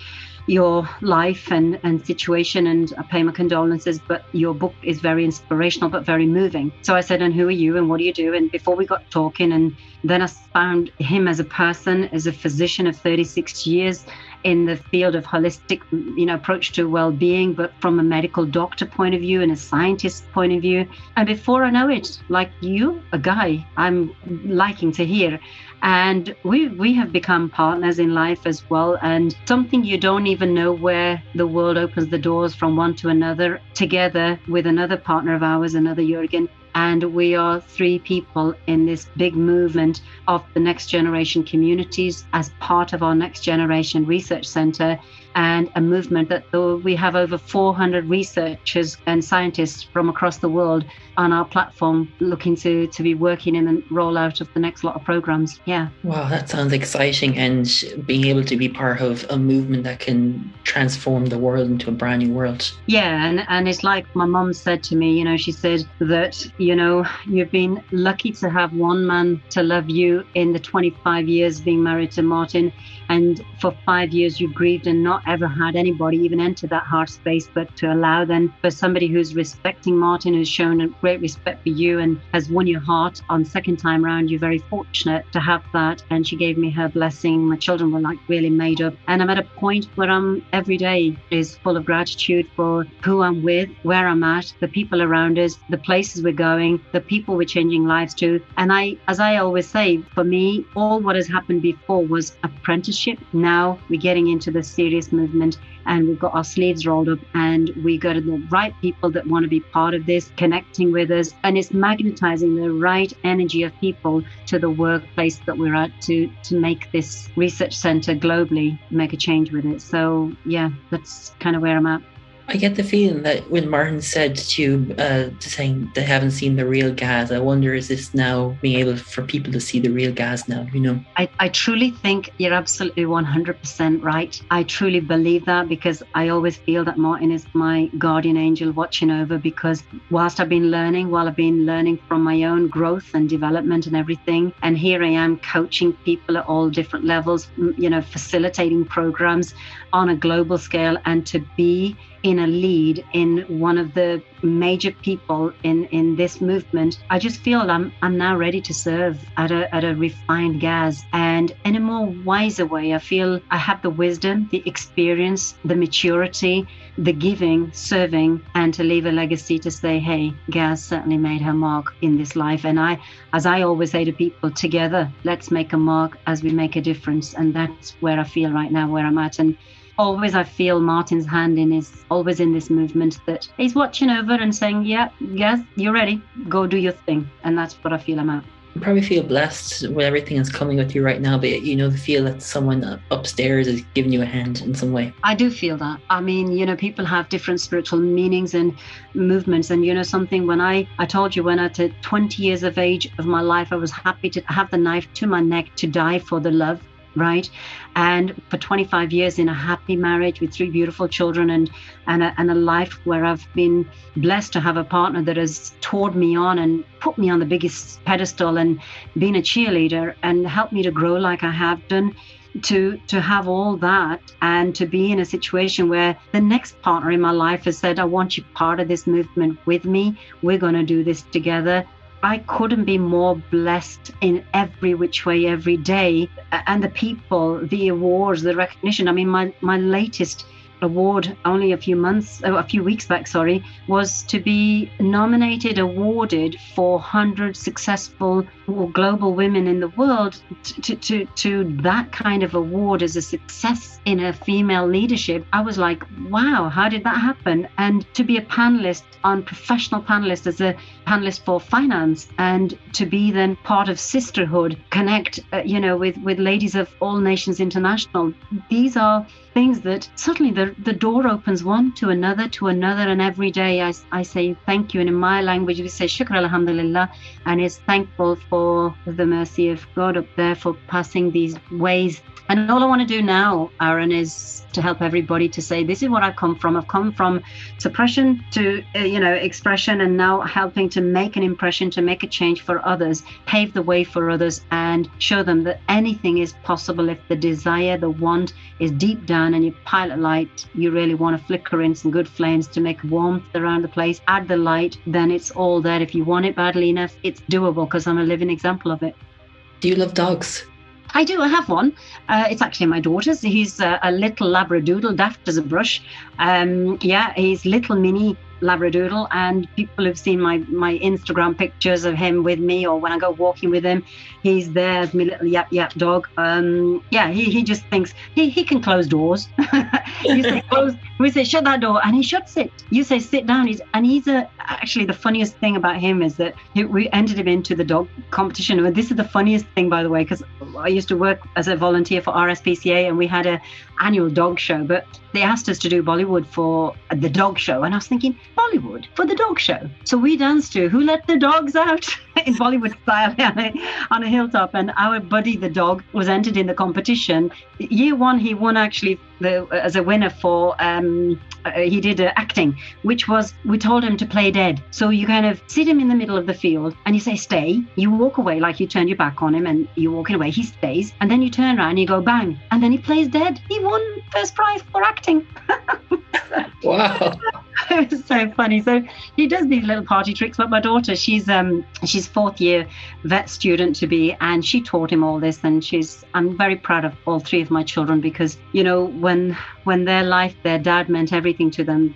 your life and, and situation and I pay my condolences, but your book is very inspirational but very moving. So I said, And who are you and what do you do? And before we got talking, and then I found him as a person, as a physician of 36 years in the field of holistic, you know, approach to well-being, but from a medical doctor point of view and a scientist point of view. And before I know it, like you, a guy, I'm liking to hear. And we we have become partners in life as well. And something you don't even know where the world opens the doors from one to another, together with another partner of ours, another Jurgen, and we are three people in this big movement of the next generation communities as part of our next generation research center and a movement that we have over 400 researchers and scientists from across the world on our platform looking to to be working in the rollout of the next lot of programs. Yeah. Wow that sounds exciting. And being able to be part of a movement that can transform the world into a brand new world. Yeah and and it's like my mom said to me you know she said that you know you've been lucky to have one man to love you in the 25 years being married to martin and for five years you've grieved and not ever had anybody even enter that heart space but to allow then for somebody who's respecting martin who's shown a great respect for you and has won your heart on second time round you're very fortunate to have that. And she gave me her blessing. My children were like really made up. And i'm at a point where i'm every day is full of gratitude for who i'm with where i'm at the people around us the places we're going the people we're changing lives to. And i as i always say for me all what has happened before was apprenticeship now we're getting into the serious movement and we've got our sleeves rolled up and we go to the right people that want to be part of this, connecting with us. And it's magnetizing the right energy of people to the workplace that we're at to, to make this research center globally make a change with it. So, yeah, that's kind of where I'm at. I get the feeling that when Martin said to uh, to saying they haven't seen the real Gaz, I wonder is this now being able for people to see the real Gaz now? You know, I, I truly think you're absolutely 100% right. I truly believe that because I always feel that Martin is my guardian angel watching over because whilst I've been learning, while I've been learning from my own growth and development and everything, and here I am coaching people at all different levels, you know, facilitating programs on a global scale and to be in a lead in one of the major people in in this movement i just feel i'm i'm now ready to serve at a at a refined Gaz. And in a more wiser way i feel i have the wisdom the experience the maturity the giving serving and to leave a legacy to say hey Gaz certainly made her mark in this life. And i as i always say to people together let's make a mark as we make a difference. And that's where i feel right now where i'm at. And always I feel Martin's hand in is always in this movement that he's watching over and saying, Yeah, yes, you're ready. Go do your thing. And that's what I feel I'm at. you probably feel blessed with everything that's coming with you right now, but you know the feel that someone upstairs is giving you a hand in some way. I do feel that. I mean, you know, people have different spiritual meanings and movements. And, you know, something when I, I told you when at uh, 20 years of age of my life, I was happy to have the knife to my neck to die for the love right? And for 25 years in a happy marriage with three beautiful children and and a, and a life where i've been blessed to have a partner that has toured me on and put me on the biggest pedestal and been a cheerleader and helped me to grow like i have done to to have all that and to be in a situation where the next partner in my life has said i want you part of this movement with me. We're going to do this together I couldn't be more blessed in every which way every day. And the people, the awards, the recognition. I mean, my, my latest award only a few months, oh, a few weeks back, sorry, was to be nominated, awarded for 100 successful global women in the world to, to, to, that kind of award as a success in a female leadership. I was like, wow, how did that happen? And to be a panelist on professional panelist as a panelist for finance and to be then part of sisterhood connect uh, you know with with ladies of all nations international these are things that certainly the, the door opens one to another to another and every day I, I say thank you. And in my language we say shukr alhamdulillah and is thankful for the mercy of god up there for passing these ways and all I want to do now, Aaron, is to help everybody to say, this is what I've come from. I've come from suppression to, uh, you know, expression, and now helping to make an impression, to make a change for others, pave the way for others, and show them that anything is possible if the desire, the want is deep down, and you pilot light, you really want to flicker in some good flames to make warmth around the place, add the light, then it's all there. If you want it badly enough, it's doable because I'm a living example of it. Do you love dogs? I do. I have one. Uh, it's actually my daughter's. He's a, a little Labradoodle, daft as a brush. Um, yeah, he's little mini Labradoodle, and people who've seen my my Instagram pictures of him with me, or when I go walking with him, he's there as my little yap yap dog. Um, yeah, he, he just thinks he, he can close doors. you say close, we say shut that door, and he shuts it. You say sit down, he's and he's a actually the funniest thing about him is that he, we entered him into the dog competition. And this is the funniest thing, by the way, because I used to work as a volunteer for RSPCA, and we had a annual dog show, but they asked us to do Bollywood for the dog show, and I was thinking Bollywood for the dog show. So we danced to "Who Let the Dogs Out" in Bollywood style on a, on a hilltop, and our buddy the dog was entered in the competition. Year one, he won actually the, as a winner for um, uh, he did uh, acting, which was we told him to play dead. So you kind of sit him in the middle of the field and you say stay. You walk away like you turn your back on him and you're walking away. He stays, and then you turn around and you go bang, and then he plays dead. He won first prize for acting. Wow. it was so funny. So he does these little party tricks. But my daughter, she's um she's fourth year vet student to be, and she taught him all this. And she's I'm very proud of all three of my children because you know when when their life, their dad meant everything to them.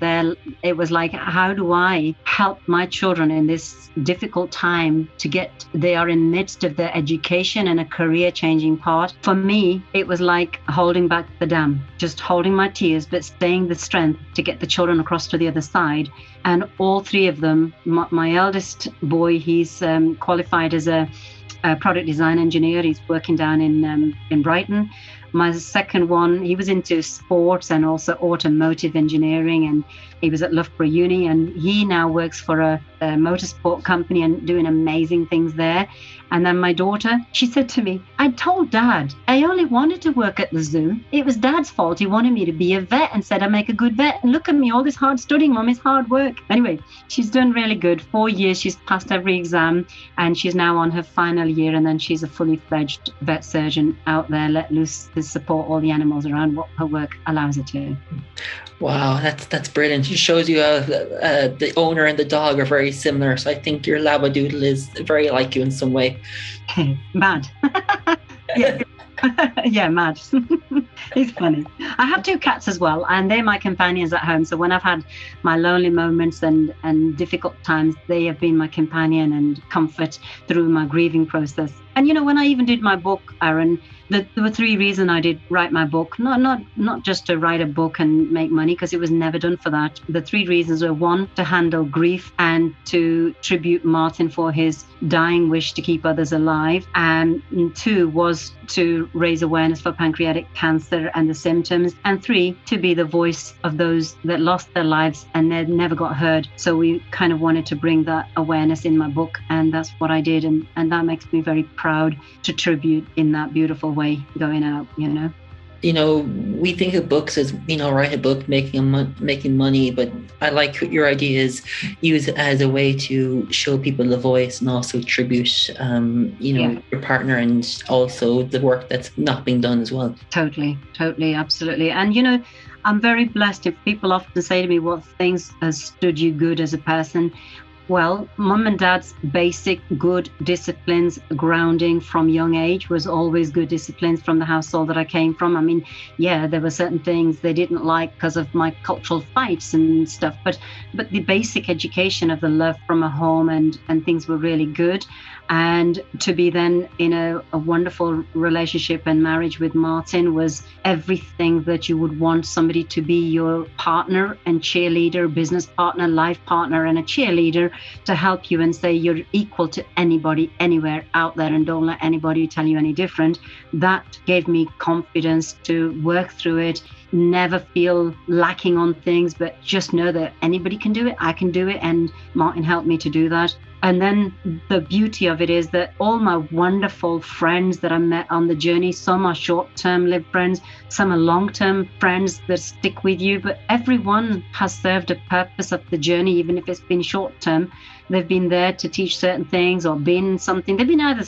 It was like, how do I help my children in this difficult time to get, they are in midst of their education and a career changing part. For me, it was like holding back the dam, just holding my tears, but staying the strength to get the children across to the other side. And all three of them, my, my eldest boy, he's um, qualified as a, a, product design engineer. He's working down in um, in Brighton. My second one, he was into sports and also automotive engineering, and he was at Loughborough Uni, and he now works for a, a motorsport company and doing amazing things there. And then my daughter, she said to me, I told dad I only wanted to work at the zoo. It was dad's fault. He wanted me to be a vet and said I make a good vet. And look at me, all this hard studying, mom, is hard work. Anyway, she's done really good. Four years, she's passed every exam, and she's now on her final year. And then she's a fully fledged vet surgeon out there, let loose to support all the animals around what her work allows her to. Wow, that's that's brilliant. Shows you how uh, the owner and the dog are very similar. So I think your Labradoodle is very like you in some way. mad. yeah. yeah, mad. He's funny. I have two cats as well, and they're my companions at home. So when I've had my lonely moments and and difficult times, they have been my companion and comfort through my grieving process. And you know, when I even did my book, Aaron, the, there were three reasons I did write my book. Not not not just to write a book and make money, because it was never done for that. The three reasons were one, to handle grief and to tribute Martin for his dying wish to keep others alive. And two was to raise awareness for pancreatic cancer and the symptoms. And three, to be the voice of those that lost their lives and they never got heard. So we kind of wanted to bring that awareness in my book, and that's what I did. And, and that makes me very proud to tribute in that beautiful way going out, you know you know, we think of books as you know, write a book making mo- making money, but I like your idea is use it as a way to show people the voice and also tribute, um, you know, Yeah. your partner and also the work that's not being done as well. Totally, totally, absolutely. And you know, I'm very blessed if people often say to me, What things has stood you good as a person? Well, mum and dad's basic good disciplines, grounding from young age was always good disciplines from the household that I came from. I mean, yeah, there were certain things they didn't like because of my cultural fights and stuff, but but the basic education of the love from a home and and things were really good. And to be then in a, a wonderful relationship and marriage with Martin was everything that you would want somebody to be your partner and cheerleader, business partner, life partner, and a cheerleader to help you and say you're equal to anybody anywhere out there and don't let anybody tell you any different. That gave me confidence to work through it never feel lacking on things, but just know that anybody can do it. I can do it. And Martin helped me to do that. And then the beauty of it is that all my wonderful friends that I met on the journey, some are short term lived friends, some are long term friends that stick with you, but everyone has served a purpose of the journey, even if it's been short term. They've been there to teach certain things or been something. They've been either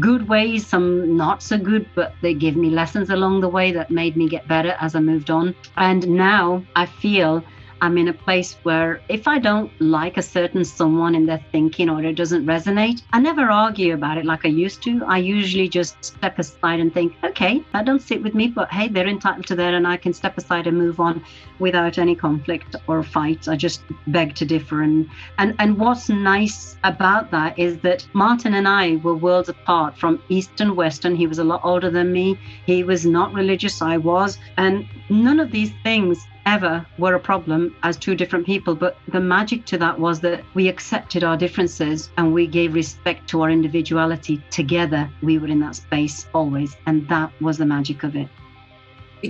good ways, some not so good, but they give me lessons along the way that made me get better as I moved on. And now I feel I'm in a place where if I don't like a certain someone in their thinking or it doesn't resonate, I never argue about it like I used to. I usually just step aside and think, okay, that don't sit with me, but hey, they're entitled to that and I can step aside and move on without any conflict or fight. I just beg to differ. And and, and what's nice about that is that Martin and I were worlds apart from East and Western. He was a lot older than me. He was not religious, I was. And none of these things ever were a problem as two different people. But the magic to that was that we accepted our differences and we gave respect to our individuality together. We were in that space always. And that was the magic of it.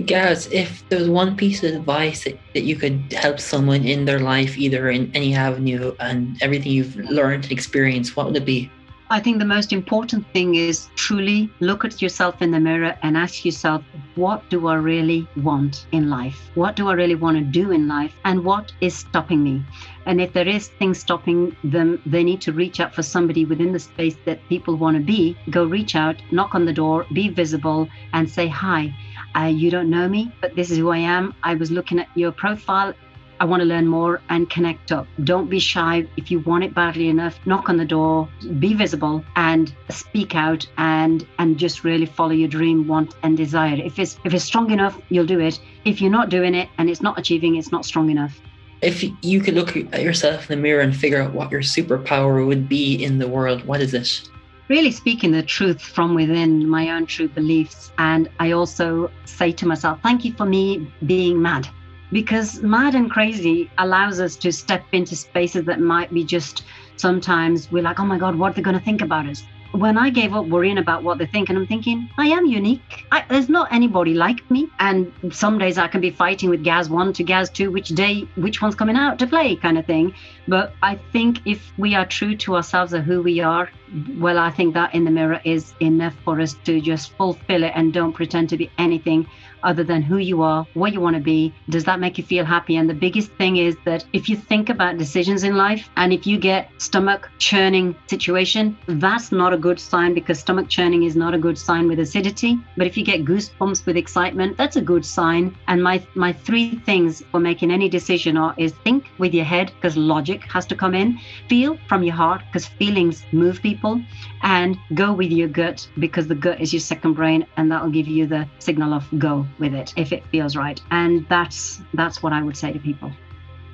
Gareth, if there was one piece of advice that, that you could help someone in their life, either in any avenue and everything you've learned and experienced, what would it be? I think the most important thing is truly look at yourself in the mirror and ask yourself, what do I really want in life? What do I really want to do in life? And what is stopping me? And if there is things stopping them, they need to reach out for somebody within the space that people want to be. Go reach out, knock on the door, be visible, and say, Hi, uh, you don't know me, but this is who I am. I was looking at your profile I want to learn more and connect up. Don't be shy. If you want it badly enough, knock on the door, be visible and speak out and and just really follow your dream, want and desire. If it's if it's strong enough, you'll do it. If you're not doing it and it's not achieving, it's not strong enough. If you could look at yourself in the mirror and figure out what your superpower would be in the world, what is it? really speaking the truth from within my own true beliefs. And I also say to myself, thank you for me being mad. Because mad and crazy allows us to step into spaces that might be just sometimes we're like, oh my God, what are they going to think about us? when I gave up worrying about what they think, and I'm thinking, I am unique. I, there's not anybody like me. And some days I can be fighting with Gaz one to Gaz two, which day, which one's coming out to play, kind of thing. But I think if we are true to ourselves of who we are, well, I think that in the mirror is enough for us to just fulfill it and don't pretend to be anything other than who you are, what you want to be. Does that make you feel happy? And the biggest thing is that if you think about decisions in life and if you get stomach churning situation, that's not a good sign because stomach churning is not a good sign with acidity. But if you get goosebumps with excitement, that's a good sign. And my my three things for making any decision are is think with your head because logic has to come in, feel from your heart because feelings move people, and go with your gut because the gut is your second brain and that'll give you the signal of go with it if it feels right. And that's that's what I would say to people.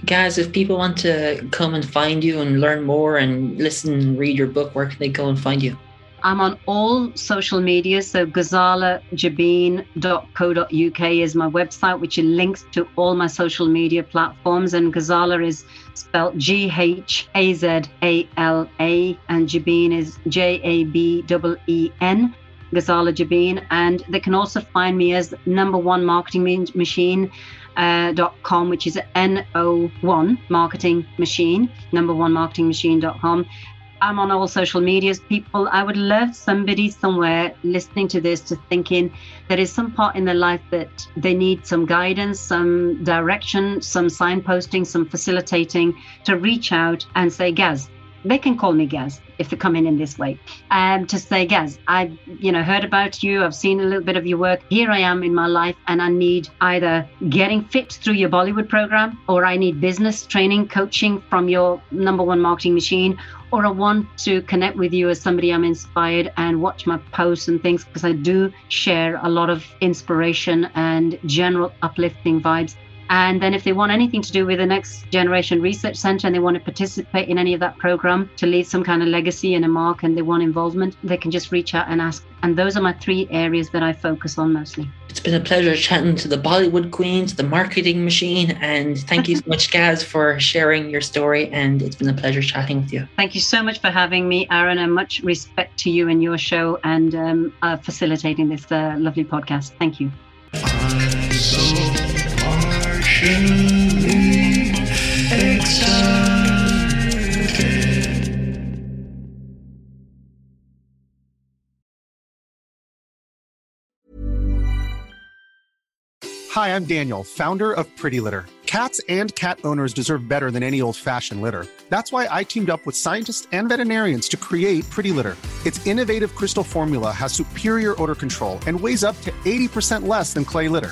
Guys, if people want to come and find you and learn more and listen and read your book, where can they go and find you? I'm on all social media. So ghazalajabeen.co.uk is my website, which links to all my social media platforms. And Ghazala is spelled G H A Z A L A, and Jabeen is J A B E E N. Ghazala Jabeen, and they can also find me as number one marketing machine. Uh, dot com, which is NO1 marketing machine, number one marketing machine.com. I'm on all social medias. People, I would love somebody somewhere listening to this to thinking there is some part in their life that they need some guidance, some direction, some signposting, some facilitating to reach out and say, Gaz, they can call me Gaz if they come in in this way. Um, to say, Gaz, I've you know, heard about you. I've seen a little bit of your work. Here I am in my life, and I need either getting fit through your Bollywood program, or I need business training, coaching from your number one marketing machine, or I want to connect with you as somebody I'm inspired and watch my posts and things because I do share a lot of inspiration and general uplifting vibes. And then, if they want anything to do with the Next Generation Research Center and they want to participate in any of that program to leave some kind of legacy and a mark and they want involvement, they can just reach out and ask. And those are my three areas that I focus on mostly. It's been a pleasure chatting to the Bollywood Queen, to the marketing machine, and thank you so much, Gaz, for sharing your story. And it's been a pleasure chatting with you. Thank you so much for having me, Aaron, and much respect to you and your show and um, uh, facilitating this uh, lovely podcast. Thank you. Hi, I'm Daniel, founder of Pretty Litter. Cats and cat owners deserve better than any old fashioned litter. That's why I teamed up with scientists and veterinarians to create Pretty Litter. Its innovative crystal formula has superior odor control and weighs up to 80% less than clay litter.